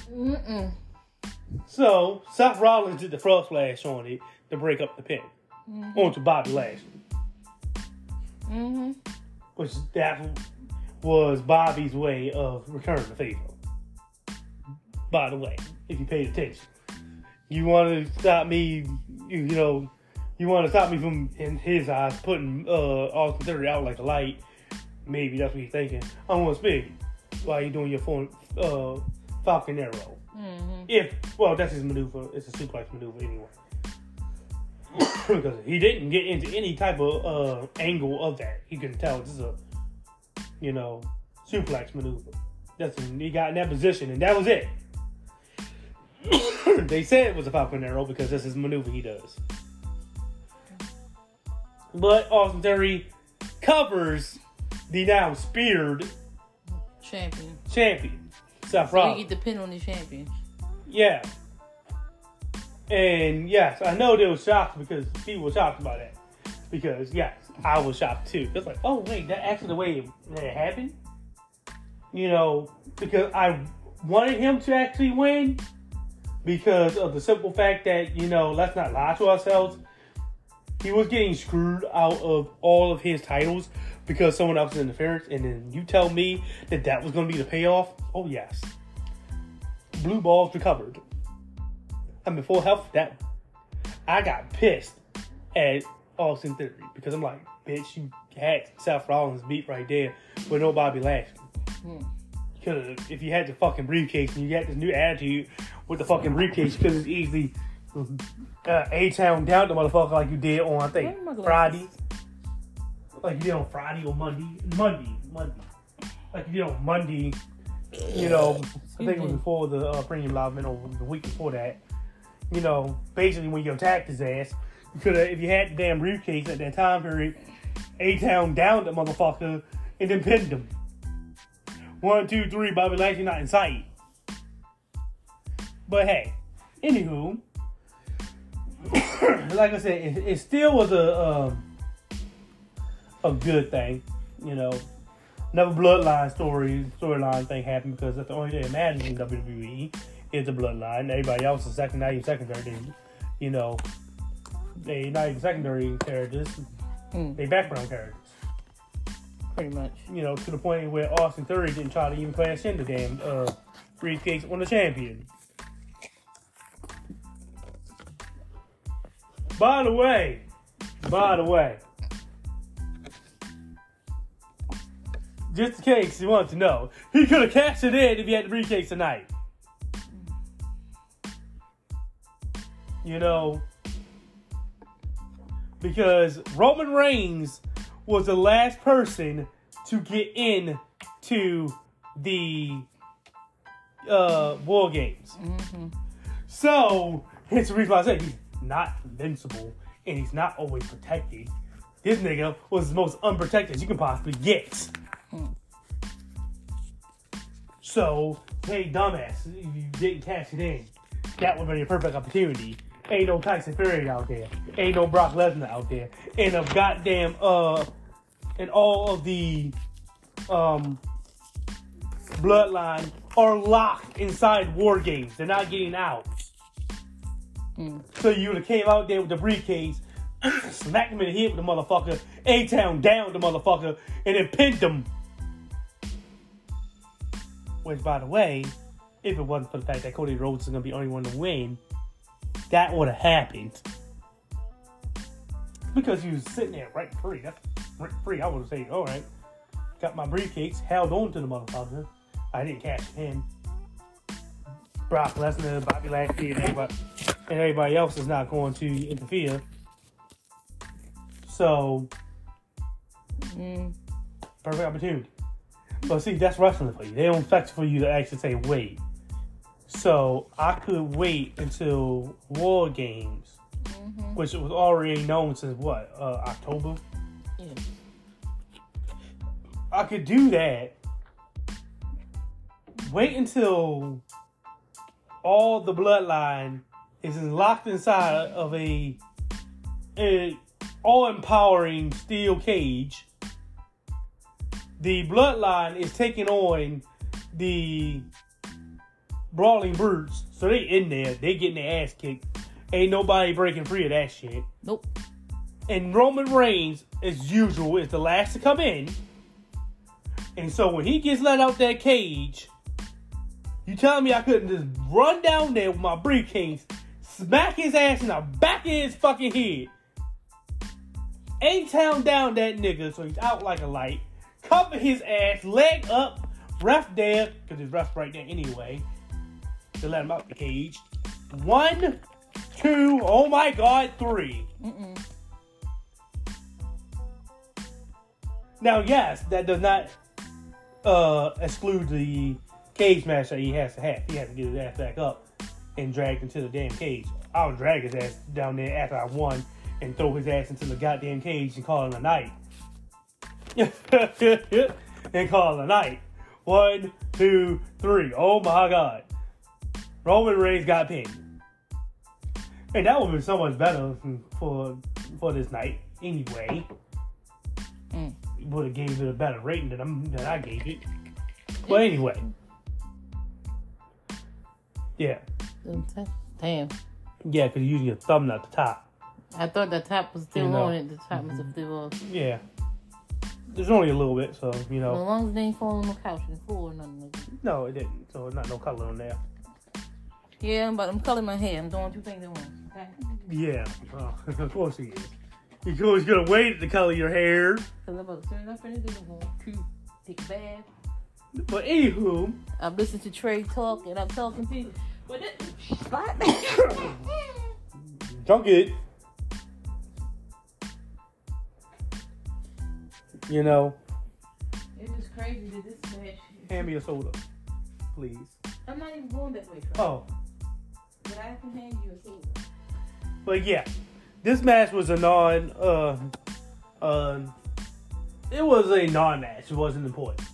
Mm-mm. So Seth Rollins did the frog splash on it to break up the pin onto Bobby Lashley, Mm-hmm. which that was Bobby's way of returning the favor. By the way, if you paid attention, you want to stop me, you, you know, you want to stop me from, in his eyes, putting uh, Austin Theory out like a light. Maybe that's what he's thinking. I want to speak while you're doing your phone, uh, Falcon Arrow. Mm-hmm. If well, that's his maneuver. It's a suplex maneuver anyway. because he didn't get into any type of uh, angle of that. He couldn't tell this is a, you know, suplex maneuver. That's when he got in that position, and that was it. they said it was a Falcon Arrow because that's his maneuver he does. But Austin Theory covers the now speared Champion. champion, Seth So you Rollins. get the pin on the champion. Yeah. And yes, I know they were shocked because people were shocked about that. Because yes, I was shocked too. It's like, oh wait, that actually the way that it happened. You know, because I wanted him to actually win because of the simple fact that you know, let's not lie to ourselves. He was getting screwed out of all of his titles because someone else's interference, and then you tell me that that was going to be the payoff. Oh yes, blue balls recovered. I'm in full health that. I got pissed at Austin Theory because I'm like, bitch, you had Seth Rollins beat right there with no Bobby Lashley. Hmm. Because if you had the fucking briefcase and you got this new attitude with the fucking briefcase, because it's easily uh, A Town down the motherfucker like you did on I think Where are my Friday, like you did on Friday or Monday, Monday, Monday, like you did on Monday. You know, I think it was before the uh, premium live or the week before that. You know, basically when you attacked his ass, Because if you had the damn briefcase at that time period, A Town downed the motherfucker and then pinned him. One, two, three, Bobby Lashley not in sight. But hey, anywho, like I said, it, it still was a um, a good thing, you know. Another bloodline story storyline thing happened because that's the only thing that matters in WWE is the bloodline. Everybody else is second, not even secondary. You know, they not even secondary characters. Mm. They background characters. Pretty much. You know, to the point where Austin Theory didn't try to even cash in the damn uh, briefcase on the champion. By the way, by the way, just in case you want to know, he could have cashed it in if he had the briefcase tonight. You know, because Roman Reigns was the last person to get in to the uh, War Games. So, it's the reason why I said he's not invincible and he's not always protected. This nigga was the most unprotected you can possibly get. So, hey, dumbass, if you didn't cash it in, that would have been a perfect opportunity. Ain't no Tyson Fury out there. Ain't no Brock Lesnar out there. And a goddamn, uh, and all of the, um, bloodline are locked inside war games. They're not getting out. So you would have came out there with the briefcase, smacked him in the head with the motherfucker, A Town down the motherfucker, and then pinned him. Which, by the way, if it wasn't for the fact that Cody Rhodes is gonna be the only one to win, that would have happened. Because he was sitting there right free. That's right free. I would have said, all right, got my briefcase, held on to the motherfucker. I didn't cash it in. Brock Lesnar, Bobby Lashley, and everybody, and everybody else is not going to interfere. So, Mm. perfect opportunity. But see, that's wrestling for you. They don't expect for you to actually say wait. So I could wait until War Games, which was already known since what uh, October. Yeah. I could do that. Wait until all the bloodline is locked inside of a, a all empowering steel cage. The bloodline is taking on the brawling brutes, so they in there. They getting their ass kicked. Ain't nobody breaking free of that shit. Nope. And Roman Reigns, as usual, is the last to come in. And so when he gets let out that cage, you telling me I couldn't just run down there with my briefcase, smack his ass in the back of his fucking head, Ain't town down that nigga so he's out like a light, cover his ass, leg up, ref there, because his ref right there anyway, to let him out the cage. One, two, oh my god, three. Mm-mm. Now, yes, that does not uh, exclude the cage match that he has to have. He has to get his ass back up and dragged into the damn cage. I'll drag his ass down there after I won and throw his ass into the goddamn cage and call it a night. and call it a night. One, two, three. Oh my god. Roman Reigns got pinned. Hey, that would have been so much better for for this night anyway. Mm. Would have gave it a better rating than, I'm, than I gave it. But anyway. Yeah. Damn. Yeah, because you're using your thumb at the top. I thought the top was still You know. on it. The top was still off. Yeah. There's only a little bit, so, you know. as long as they ain't fall on the couch and floor or nothing like. No, it didn't. So, not no color on there. Yeah, but I'm coloring my hair. I'm doing two things at once. Okay. Yeah. Oh, of course he is. You're always to wait to color your hair. Cause I'm about, as soon as I finish this, I'm going to take a bath. But anywho, I'm listening to Trey talk and I'm talking to you. But this, spot. drunk it. You know, it's just crazy that this match. hand me a soda, please. I'm not even going that way. Trey. Oh, But I can hand you a soda. but yeah. this match was a non. Uh, uh, it was a non-match. It wasn't important.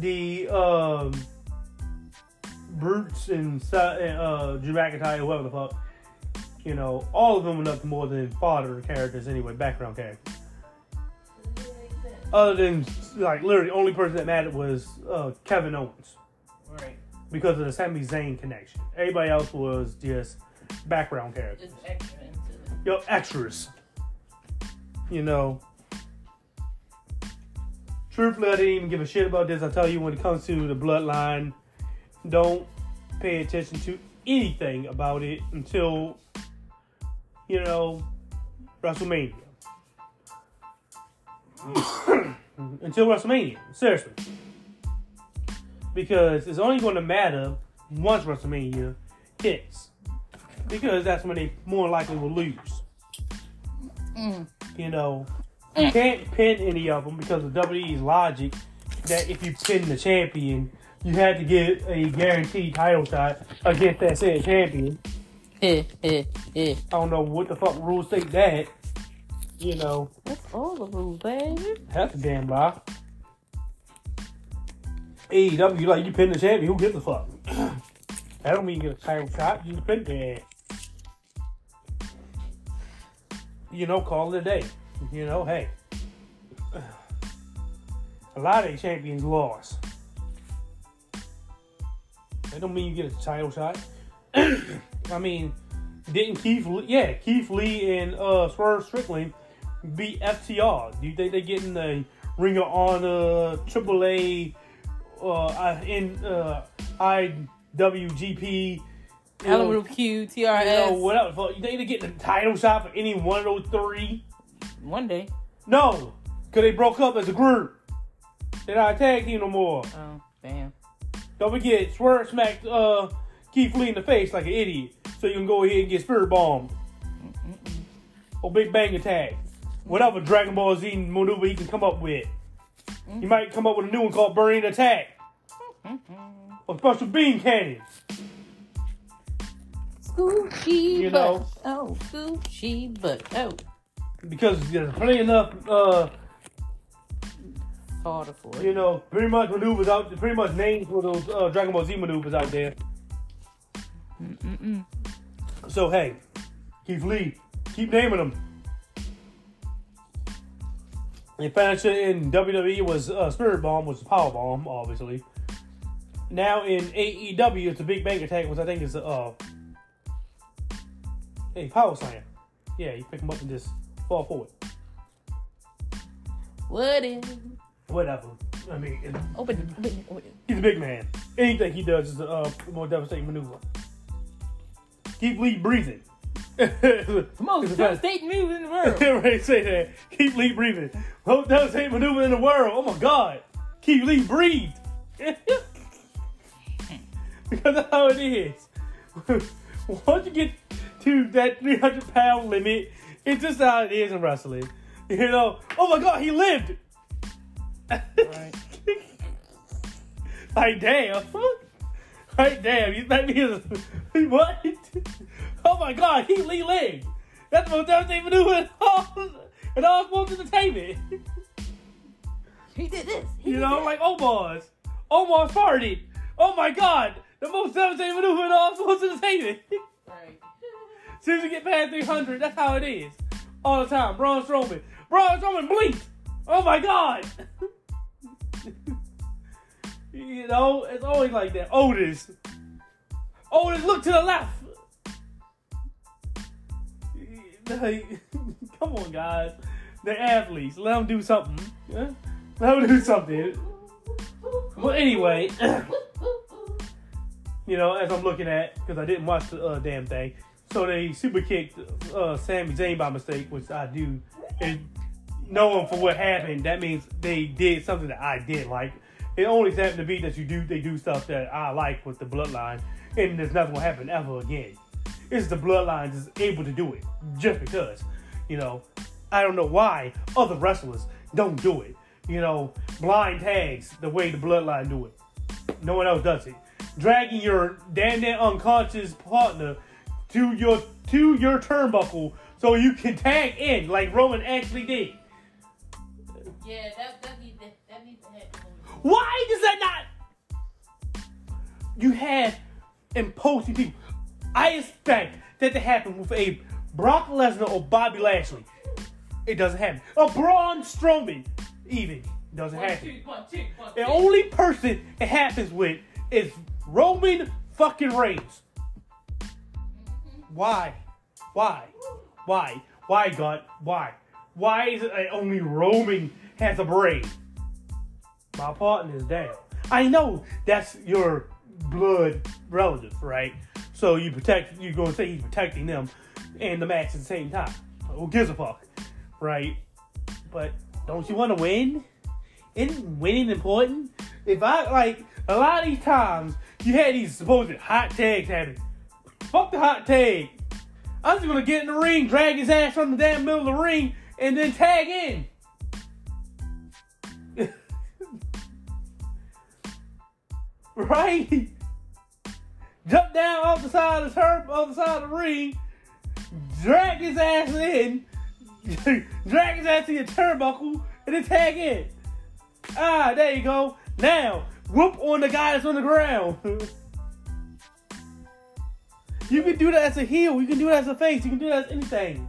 The um, brutes and uh, Drew McIntyre, whoever the fuck, you know, all of them were nothing more than fodder characters anyway, background characters. Other than like literally, the only person that mattered was uh, Kevin Owens. Because of the Sami Zayn connection. Everybody else was just background characters. Just extra. Yo, extras. You know. Truthfully, I didn't even give a shit about this. I tell you, when it comes to the bloodline, don't pay attention to anything about it until, you know, WrestleMania. Mm. until WrestleMania, seriously. Because it's only going to matter once WrestleMania hits. Because that's when they more likely will lose. Mm. You know, you can't pin any of them because of WWE's logic that if you pin the champion, you had to get a guaranteed title shot against that said champion. Eh, eh, eh. I don't know what the fuck rules state that. You know, That's all the rules, baby. that's a damn lie. AEW, like you pin the champion, who gives a fuck? that don't mean you get a title shot, you pin their ass. You know, call it a day. You know, hey. A lot of these champions lost. That don't mean you get a title shot. I mean, didn't Keith Lee, yeah, Keith Lee and uh Swerve Strickland beat FTR. Do you think they're getting the Ring of Honor, AAA, uh, in uh, IWGP, you know, Alamo Q, you TRS. know, whatever. the. You think they're getting a title shot for any one of those three? One day. No, because they broke up as a group. They're not a tag team no more. Oh, damn. Don't forget, Swerve smacked uh, Keith Lee in the face like an idiot. So you can go ahead and get spirit bombed. Or Big Bang Attack. Whatever Dragon Ball Z maneuver he can come up with. He might come up with a new one called Burning Attack. Or Special bean Cannon. Scoochie You butt. know. Oh, Scoochie butt. Oh, Because there's plenty enough, uh, harder for you know, pretty much maneuvers out pretty much names for those uh, Dragon Ball Z maneuvers out there. Mm-mm. So hey, Keith Lee, keep naming them. The finisher in WWE was uh, Spirit Bomb, was Power Bomb, obviously. Now in AEW, it's a Big Bang Attack, which I think is a uh, hey Power Slam. Yeah, you pick him up and just fall forward. What is? Whatever. I mean, it- Open open open he's a big man. Anything he does is a uh, more devastating maneuver. Keith Lee breathing. The most devastating move in the world. Everybody say that. Keith Lee breathing. Most devastating maneuver in the world. Oh my God. Keith Lee breathed. Because that's how it is. Once you get to that 300 pound limit, it's just how it is in wrestling. You know, oh my God, he lived. Right. like, damn. Like, damn, you think me as what? Oh my God, he Lee lived. That's the most devastating maneuver in all, in all sports entertainment. He did this. He You did know, that. like Omos. Omos farted. Oh my god, the most devastating maneuver in all sports entertainment. Right. soon as you get past 300, that's how it is. All the time. Braun Strowman. Braun Strowman blinked. Oh my god. you know, it's always like that. Otis. Otis, look to the left. Like, come on, guys. They're athletes. Let them do something. Let them do something. Well, anyway, you know, as I'm looking at, because I didn't watch the uh, damn thing, so they super kicked uh, Sami Zayn by mistake, which I do. And knowing for what happened, that means they did something that I did like. It only happened to be that you do they do stuff that I like with the bloodline, and there's nothing will happen ever again. It's the bloodline just able to do it just because, you know. I don't know why other wrestlers don't do it. You know, blind tags the way the bloodline do it. No one else does it. Dragging your damn near unconscious partner to your to your turnbuckle so you can tag in like Roman actually did. Yeah, that that needs to, that needs to happen. Why does that not? You have imposing people. I expect that to happen with a Brock Lesnar or Bobby Lashley. It doesn't happen. A Braun Strowman, even doesn't One, happen. two, one, two, one, The only person it happens with is Roman fucking Reigns. Why? Why? Why? Why, God? Why? Why is it that only Roman has a brain? My partner is down. I know that's your blood relative, right? So you protect, you're going to say he's protecting them and the match at the same time. Who gives a fuck, right? But don't you want to win? Isn't winning important? If I like a lot of these times, you had these supposed hot tags happening. Fuck the hot tag. I'm just gonna get in the ring, drag his ass from the damn middle of the ring, and then tag in. right? Jump down off the side of the turf, off the side of the ring, drag his ass in, drag his ass to your turnbuckle, and then tag in. Ah, there you go. Now, whoop on the guy that's on the ground. you can do that as a heel. You can do that as a face. You can do that as anything.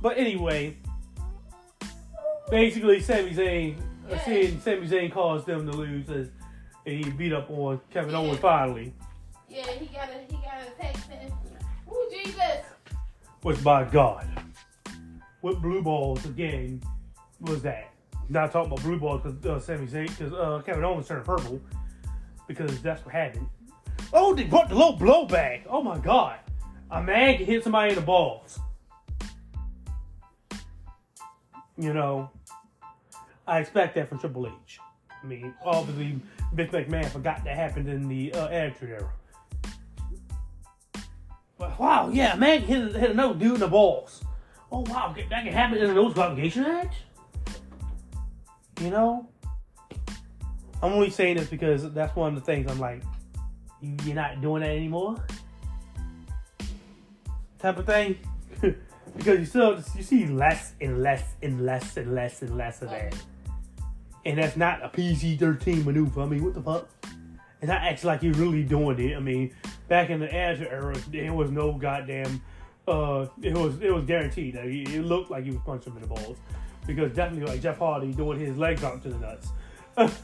But anyway, basically, Sami Zayn, uh, Yeah. seeing Sami Zayn caused them to lose as he beat up on Kevin Yeah. Owens finally. Yeah, he got a he got a text in. Ooh, Jesus. Which, by God, what blue balls again was that? Not talking about blue balls because uh, Sami Zayn, because uh, Kevin Owens turned purple because that's what happened. Oh, they brought the low blowback. Oh my God, a man can hit somebody in the balls. You know, I expect that from Triple H. I mean, obviously, Vince McMahon forgot that happened in the uh, Attitude Era. But wow, yeah, a man hit, hit another dude in the balls. Oh wow, that can happen in a nose qualification match. You know, I'm only saying this because that's one of the things I'm like, you're not doing that anymore, type of thing. because you still you see less and less and less and less and less of that, and that's not a PG-13 maneuver. I mean, what the fuck? It's not actually like you're really doing it. I mean, back in the Azure era, there was no goddamn. Uh, it was it was guaranteed that it looked like he was punching him in the balls because definitely like Jeff Hardy doing his legs out to the nuts.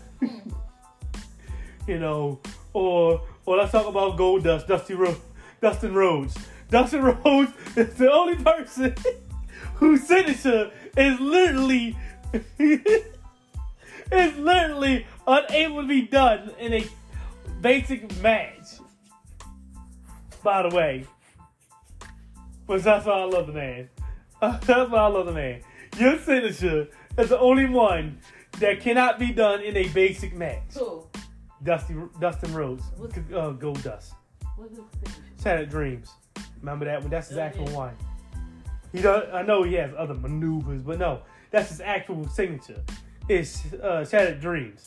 you know, or or let's talk about Goldust, Dusty Ro- Dustin Rhodes. Dustin Rhodes is the only person whose signature is literally is literally unable to be done in a basic match. By the way, but that's why I love the man. that's why I love the man. Your signature is the only one that cannot be done in a basic match. Cool. Dusty Dustin Rhodes, What's- uh, Goldust, What's his signature? Shattered Dreams. Remember that one? That's his Oh, actual yeah. one. He does. I know he has other maneuvers, but no, that's his actual signature. It's uh, Shattered Dreams.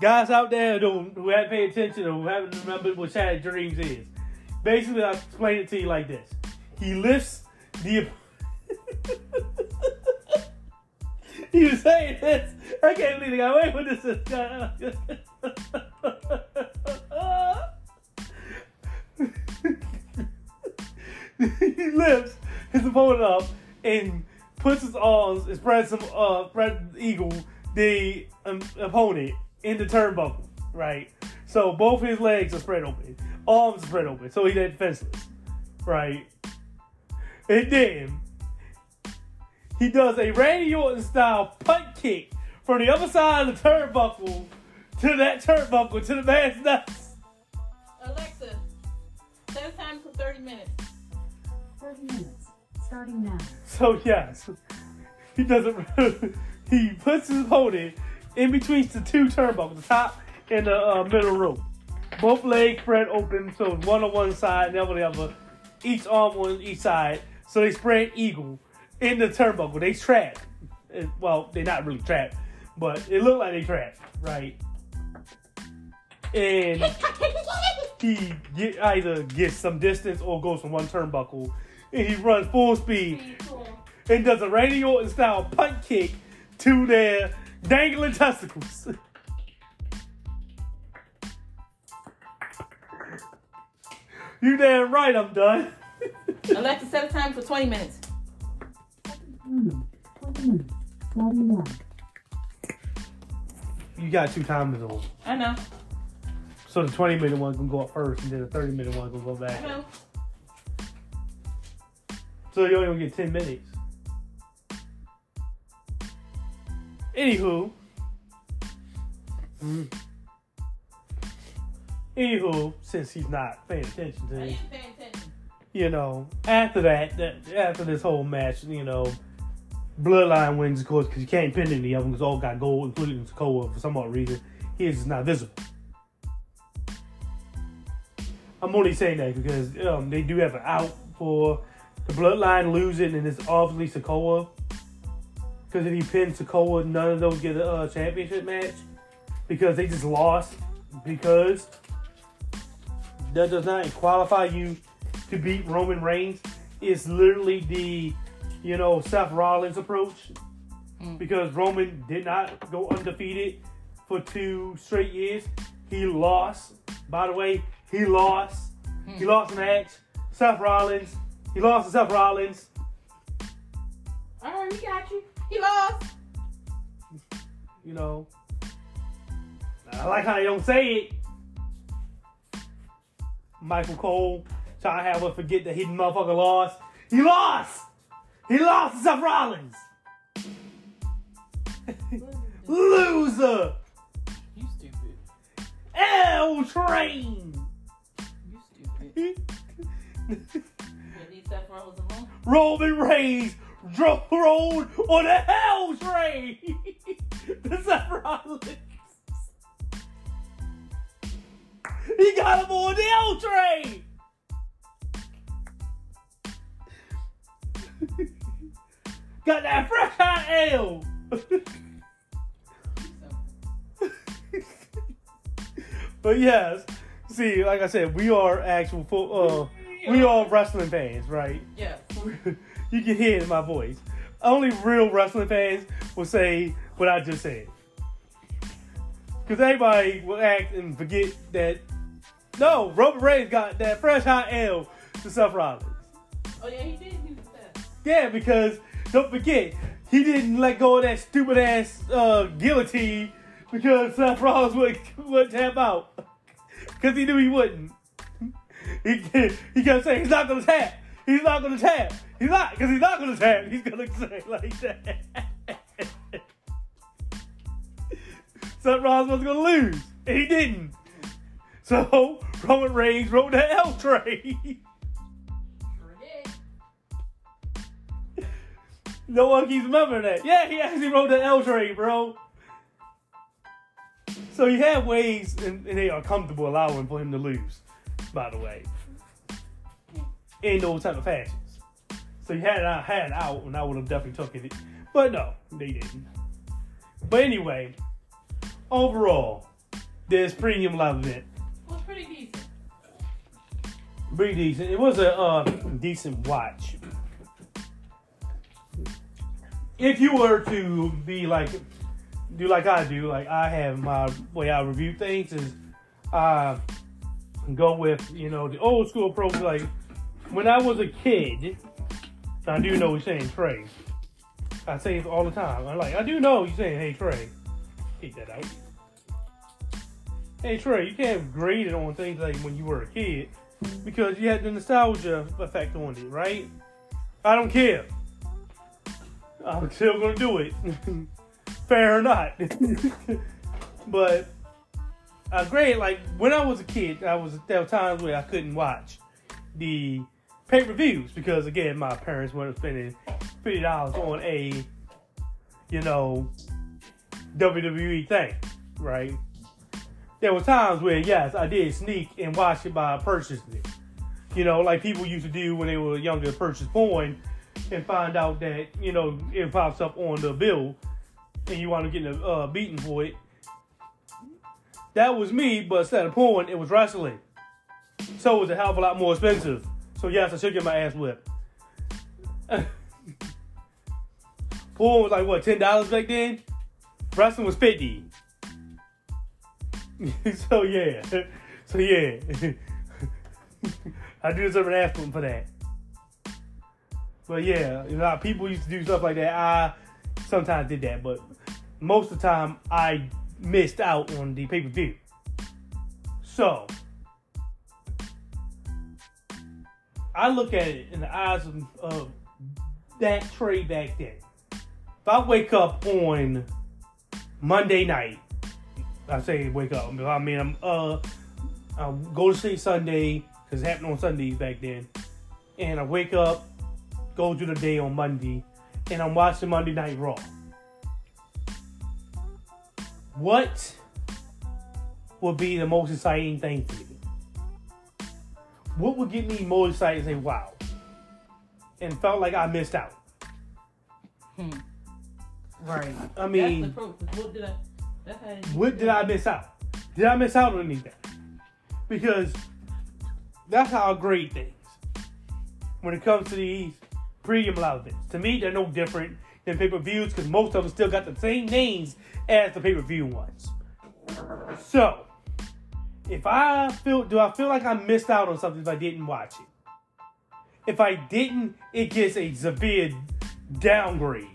Guys out there who, don't, who haven't paid attention or who haven't remembered what Shattered Dreams is, basically I'll explain it to you like this: He lifts the. was saying this. I can't believe I got away with this. he lifts his opponent up and puts his arms and spreads some uh spread eagle the um, opponent in the turnbuckle, right? So both his legs are spread open, arms spread open, so he's defenseless, right? And then he does a Randy Orton style punt kick from the other side of the turnbuckle to that turnbuckle to the man's nuts. Alexa, set a time for 30 minutes. 30 minutes, starting now. So yes, he doesn't. he puts his opponent in between the two turnbuckles, the top and the uh, middle rope. Both legs spread open, so one on one side, and the other on the other. Each arm on each side, so they spread eagle in the turnbuckle. They trapped. Eh, well, they're not really trapped, but it looked like they trapped, right? And he get either gets some distance or goes from one turnbuckle, and he runs full speed and does a Randy Orton style punt kick to their dangling testicles. you damn right, I'm done. Alexa, set a time for 20 minutes. 20 minutes. You got two time zones. I know. So the 20 minute one can go up first, and then the 30 minute one can go I back. know. So you only gonna get 10 minutes. Anywho. Mm. Anywho, since he's not paying attention to I am paying attention. you know, after that, that after this whole match, you know, Bloodline wins, of course, because you can't pin any of them because all got gold, including Sikoa, for some odd reason. His is not visible. I'm only saying that because um, they do have an out for the Bloodline losing, and it's obviously Sikoa. Because if he pins Sikoa, none of those get a uh, championship match because they just lost. Because that does not qualify you to beat Roman Reigns. It's literally the, you know, Seth Rollins approach. Mm. Because Roman did not go undefeated for two straight years. He lost. By the way, he lost. He lost a match. Seth Rollins. He lost to Seth Rollins. All right, we got you. He lost. You know. I like how they don't say it. Michael Cole trying to have us forget that he motherfucker lost. He lost! He lost to Seth Rollins! Loser! You stupid. L Train! You stupid. At least that was alone. Roman Reigns drove rolled on a hell train the Seth Rollins. He got him on the L train. got that fresh hot L. but yes, see, like I said, we are actual full. Uh, we are wrestling fans, right? Yeah. you can hear it in my voice. Only real wrestling fans will say what I just said. Because everybody will act and forget that. No, Roman Reigns got that fresh hot L to Seth Rollins. Oh yeah, he did. He was fast. Yeah, because don't forget, he didn't let go of that stupid ass uh, guillotine because Seth Rollins would, would tap out. Because he knew he wouldn't. He, he kept saying, he's not going to tap. He's not going to tap. He's not, because he's not going to tap. He's going to say like that. Seth Rollins was going to lose. And he didn't. So, Roman Reigns wrote the L train. No one keeps remembering that. Yeah, he actually wrote the L train, bro. So he had ways, and, and they are comfortable allowing for him to lose. By the way, in those type of fashions. So he had it out, had it out, and I would have definitely taken it. But no, they didn't. But anyway, overall, this premium live event Was pretty decent. pretty decent. It was a uh, decent watch. If you were to be like, do like I do, like I have my way I review things is, I go with you know the old school approach. Like when I was a kid, I do know he's saying Trey. I say it all the time. I'm like, I do know he's saying, hey Trey, keep that out. Hey Trey, you can't grade it on things like when you were a kid because you had the nostalgia effect on it, right? I don't care. I'm still gonna do it. Fair or not. but uh, I grade like when I was a kid, I was there were times where I couldn't watch the pay per views because again my parents weren't spending fifty dollars on a you know WWE thing, right? There were times where yes, I did sneak and watch it by purchasing it. You know, like people used to do when they were younger, purchase porn and find out that, you know, it pops up on the bill and you want to get a uh, beating for it. That was me, but instead of porn, it was wrestling. So it was a hell of a lot more expensive. So yes, I should get my ass whipped. Pool was like what, ten dollars back then? Wrestling was fifty. so yeah. So yeah. I do deserve an ass for that. But yeah, you know, people used to do stuff like that. I sometimes did that, but most of the time I missed out on the pay per view. So I look at it in the eyes of, of that trade back then. If I wake up on Monday night, I say wake up. I mean, I'm uh, I go to sleep Sunday because it happened on Sundays back then, and I wake up, go through the day on Monday, and I'm watching Monday Night Raw. What would be the most exciting thing for me? What would get me more excited and say, wow? And felt like I missed out. Hmm. Right. I mean, that's the What did I? What did I miss out? Did I miss out on anything? Because that's how I grade things. When it comes to these premium events, to me they're no different than pay per views because most of them still got the same names as the pay per view ones. So, if I feel, do I feel like I missed out on something if I didn't watch it? If I didn't, it gets a severe downgrade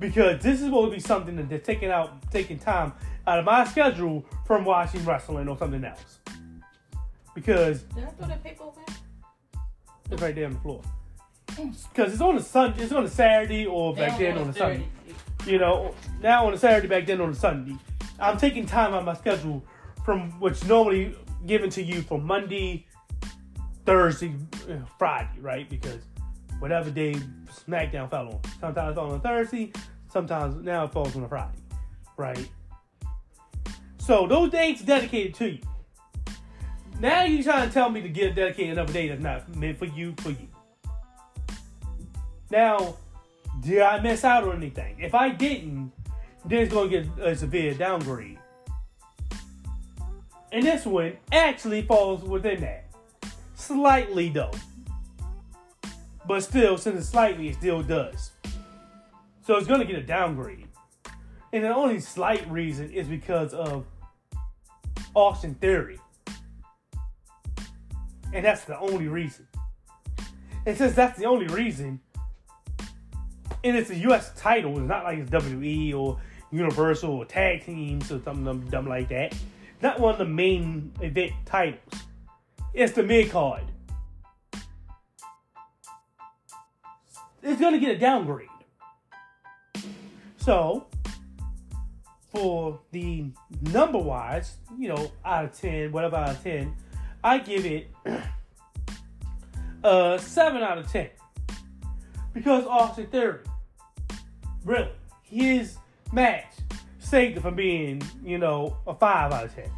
because this is going to be something that they're taking out, taking time out of my schedule from watching wrestling or something else. Because Did I throw that paper away? it's right there on the floor. Because it's on a Sun, it's on a Saturday or back then on a Sunday. You know, now on a Saturday, back then on a Sunday. I'm taking time out of my schedule from what's normally given to you for Monday, Thursday, uh, Friday, right? Because whatever day SmackDown fell on. Sometimes it falls on a Thursday, sometimes now it falls on a Friday, right? So those dates dedicated to you. Now you trying to tell me to get dedicated another day that's not meant for you, for you. Now, did I miss out on anything? If I didn't, then it's going to get a severe downgrade. And this one actually falls within that. Slightly, though. But still, since it's slightly, it still does. So it's going to get a downgrade. And the only slight reason is because of Austin Theory. And that's the only reason. And since that's the only reason, and it's a U.S. title. It's not like it's WWE or Universal or tag teams or something dumb, like that. It's not one of the main event titles. It's the mid card. It's gonna get a downgrade. So, for the number wise, you know, out of ten, whatever out of ten, I give it a seven out of ten because Austin Theory, really, his match saved it from being, you know, a five out of ten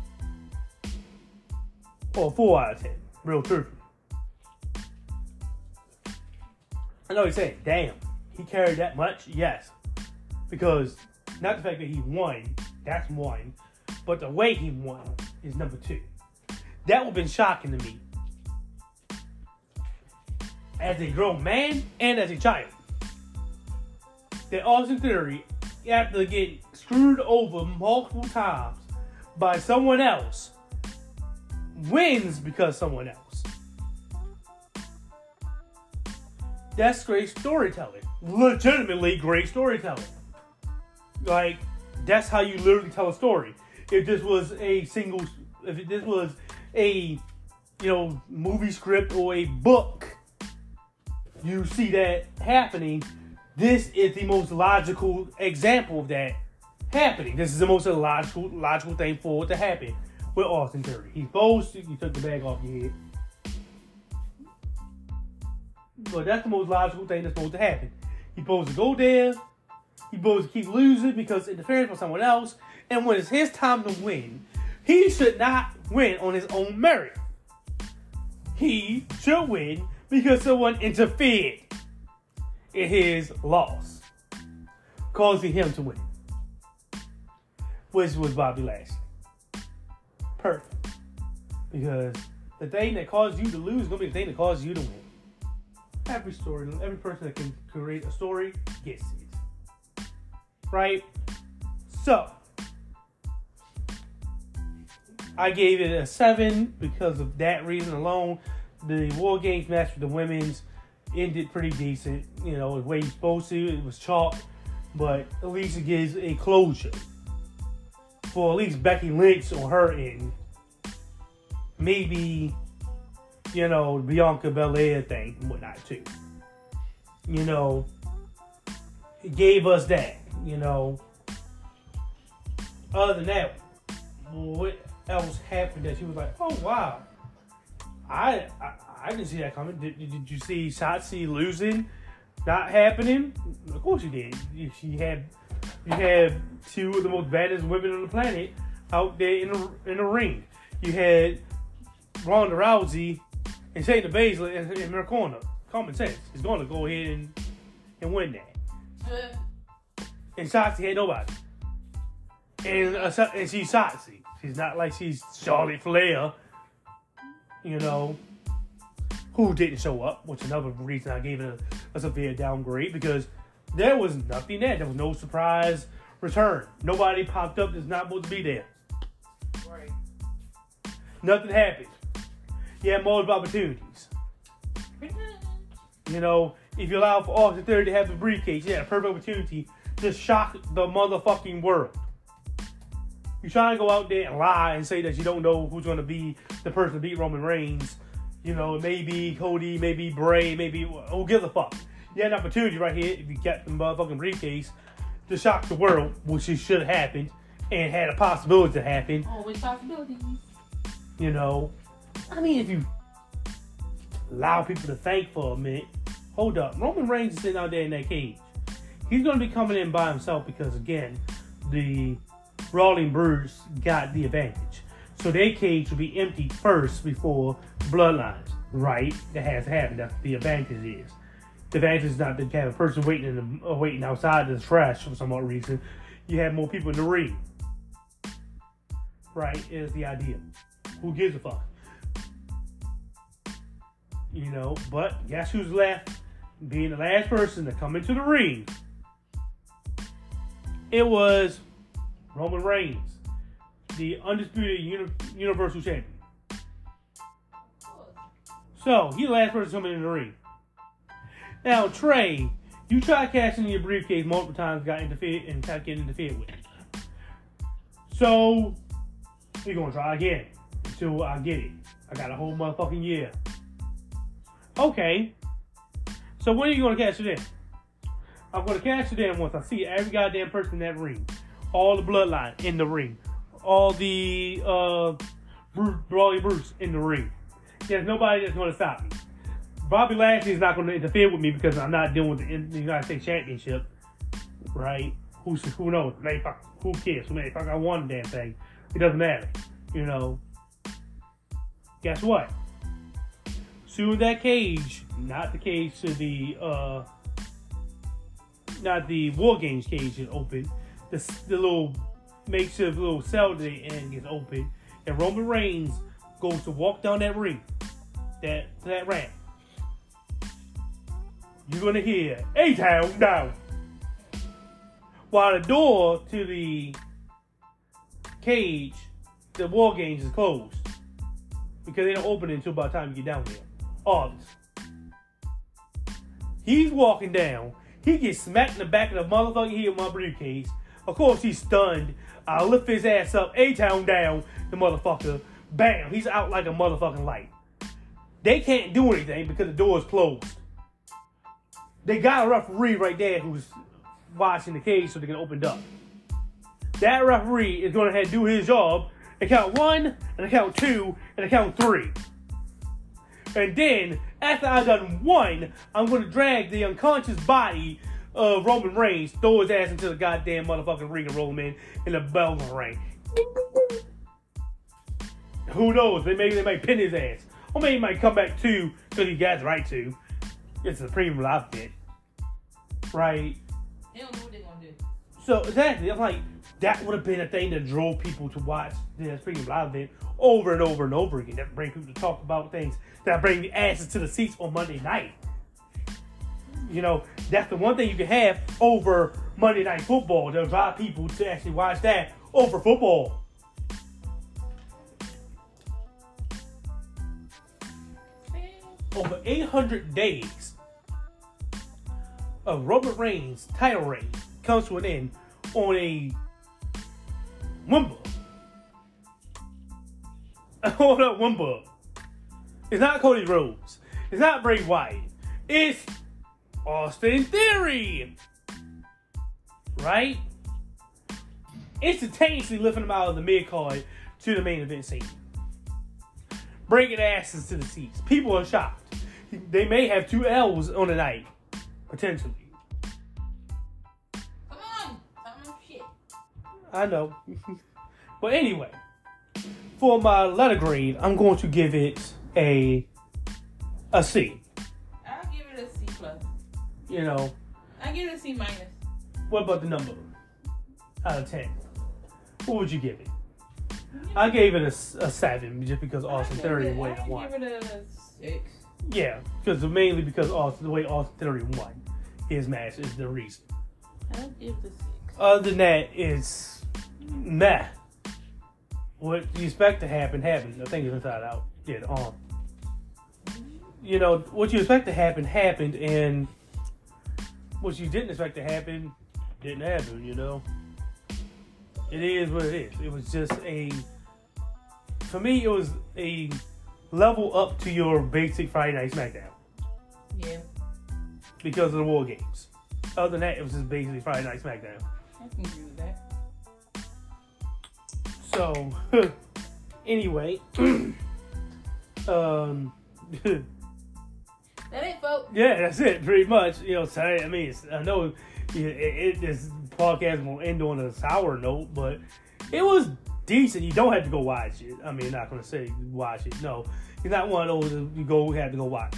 or four out of ten. Real truthfully. I know he's saying, damn, he carried that much? Yes. Because not the fact that he won, that's one, but the way he won is number two. That would have been shocking to me as a grown man and as a child. That Austin Theory, after getting screwed over multiple times by someone else, wins because someone else. That's great storytelling. Legitimately great storytelling. Like, that's how you literally tell a story. If this was a single, if this was a, you know, movie script or a book, you see that happening. This is the most logical example of that happening. This is the most logical logical thing for it to happen with Austin. He's supposed to, you took the bag off your head. But that's the most logical thing that's supposed to happen. He's supposed to go there. He's supposed to keep losing because interference from someone else. And when it's his time to win, he should not win on his own merit. He should win because someone interfered in his loss, causing him to win, which was Bobby Lashley. Perfect. Because the thing that caused you to lose is gonna be the thing that caused you to win. Every story, every person that can create a story gets it. Right? So I gave it a seven because of that reason alone. The War Games match with the women's ended pretty decent. You know, the way you're supposed to. It was chalk, but at least it gives a closure for at least Becky Lynch on her end. Maybe, you know, Bianca Belair thing and whatnot too. You know, it gave us that. You know, other than that, what else happened that she was like, oh wow, I I, I didn't see that coming. Did, did you see Shotzi losing? Not happening? Of course you did. She had you had two of the most baddest women on the planet out there in the in the ring. You had Ronda Rousey and Shayna Baszler in, in her corner. Common sense. He's going to go ahead and and win that. And Shotzi had nobody. And uh, and she's Shotzi. She's not like she's Charlotte Flair. You know, who didn't show up, which is another reason I gave it a, a severe downgrade because there was nothing there. There was no surprise return. Nobody popped up that's not supposed to be there. Right. Nothing happened. You had multiple opportunities. You know, if you allow for Austin Theory to have the briefcase, yeah, a perfect opportunity to shock the motherfucking world. You try to go out there and lie and say that you don't know who's going to be the person to beat Roman Reigns. You know, maybe Cody, maybe Bray, maybe oh, who gives a fuck. You had an opportunity right here if you kept the motherfucking briefcase to shock the world, which it should have happened and had a possibility to happen. Always possibilities. You know, I mean, if you allow people to think for a minute, hold up. Roman Reigns is sitting out there in that cage. He's going to be coming in by himself because, again, the Brawling Brutes got the advantage. So their cage will be emptied first before Bloodlines, right? That has happened. That's the advantage is. The advantage is not to have a person waiting in the, uh, waiting outside the trash for some odd reason. You have more people in the ring. Right, is the idea. Who gives a fuck? You know, but guess who's left? Being the last person to come into the ring. It was Roman Reigns, the undisputed uni- Universal Champion. So he's the last person coming in the ring. Now Trey, you tried cashing in your briefcase multiple times, got interfered and kept getting interfered with. So we're gonna try again until I get it. I got a whole motherfucking year. Okay. So when are you gonna cash it in? I'm gonna cash it in once I see every goddamn person in that ring. All the bloodline in the ring. All the uh Brutes, Brawling Brutes in the ring. There's nobody that's gonna stop me. Bobby Lashley is not gonna interfere with me because I'm not dealing with the, United States Championship. Right? Who's who knows? Who cares? Maybe fuck I won the damn thing. It doesn't matter. You know. Guess what? Soon that cage, not the cage to the uh not the War Games cage is open. The, the little makeshift little cell they in gets open, and Roman Reigns goes to walk down that ring, that that ramp. You're gonna hear A Town down, while the door to the cage, the War Games is closed because they don't open it until by the time you get down there. August. He's walking down. He gets smacked in the back of the motherfucking head with my briefcase. Of course, he's stunned. I lift his ass up, A town down, the motherfucker. Bam! He's out like a motherfucking light. They can't do anything because the door is closed. They got a referee right there who's watching the cage so they can open it up. That referee is going to have to do his job and count one, and count two, and count three. And then, after I've done one, I'm gonna drag the unconscious body of Roman Reigns, throw his ass into the goddamn motherfucking ring and roll him in, and the bell gonna ring. Who knows? They maybe they might pin his ass. Or maybe he might come back too, because he got the right to. It's a premium outfit. Right? They don't know what they're gonna do. So exactly, I'm like, that would have been a thing that drove people to watch the freaking live event over and over and over again. That bring people to talk about things that bring the asses to the seats on Monday night. You know, that's the one thing you can have over Monday Night Football. Drive people to actually watch that over football. Over 800 days of Robert Reigns' title reign comes to an end on a Wimba. on a Wimba. It's not Cody Rhodes. It's not Bray Wyatt. It's Austin Theory. Right? Instantaneously lifting them out of the mid card to the main event scene. Breaking asses to the seats. People are shocked. They may have two L's on the night, potentially. Come on, shit. I know. but anyway, for my letter grade, I'm going to give it a a C. You know, I give it a C minus. what about the number out of ten? What would you give it? I gave it a seven just because Austin I Theory it- won. I won. give it a six. Yeah, because mainly because Austin, the way Austin Theory won his match is the reason. I'll give it a six. Other than that, it's meh. What you expect to happen happened. I think it's inside out. Yeah, the arm. You know what you expect to happen happened, and what you didn't expect to happen didn't happen. You know, it is what it is. It was just a. For me, it was a level up to your basic Friday Night SmackDown Yeah, because of the War Games. Other than that, it was just basically Friday Night SmackDown. I can agree with that. So, anyway, um, That it, folks. yeah, that's it, pretty much. You know. I mean, it's, I know it, it, this podcast will end on a sour note, but it was decent. You don't have to go watch it. I mean, not gonna say watch it. No, you're not one of those that you go have to go watch.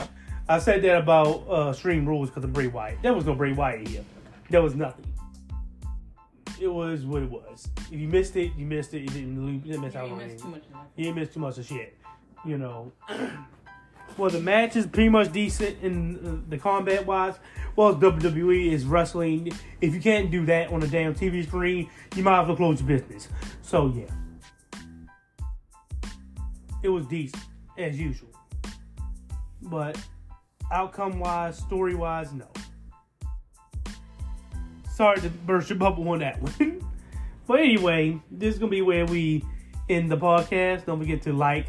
I said that about uh, Extreme Rules because of Bray Wyatt. There was no Bray Wyatt here. There was nothing. It was what it was. If you missed it, you missed it. You didn't, you didn't miss out on anything. too much. You didn't miss too much of shit. You know. well, the match is pretty much decent in uh, the combat wise. Well, WWE is wrestling. If you can't do that on a damn TV screen, you might as well close your business. So yeah, it was decent as usual. But outcome wise, story wise, no. Sorry to burst your bubble on that one. but anyway, this is gonna be where we end the podcast. Don't forget to like,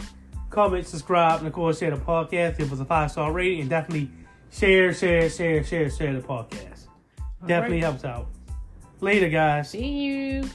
comment, subscribe, and of course share the podcast. Give us a five star rating and definitely share, share, share, share, share the podcast. Definitely right. helps out. Later, guys. See you.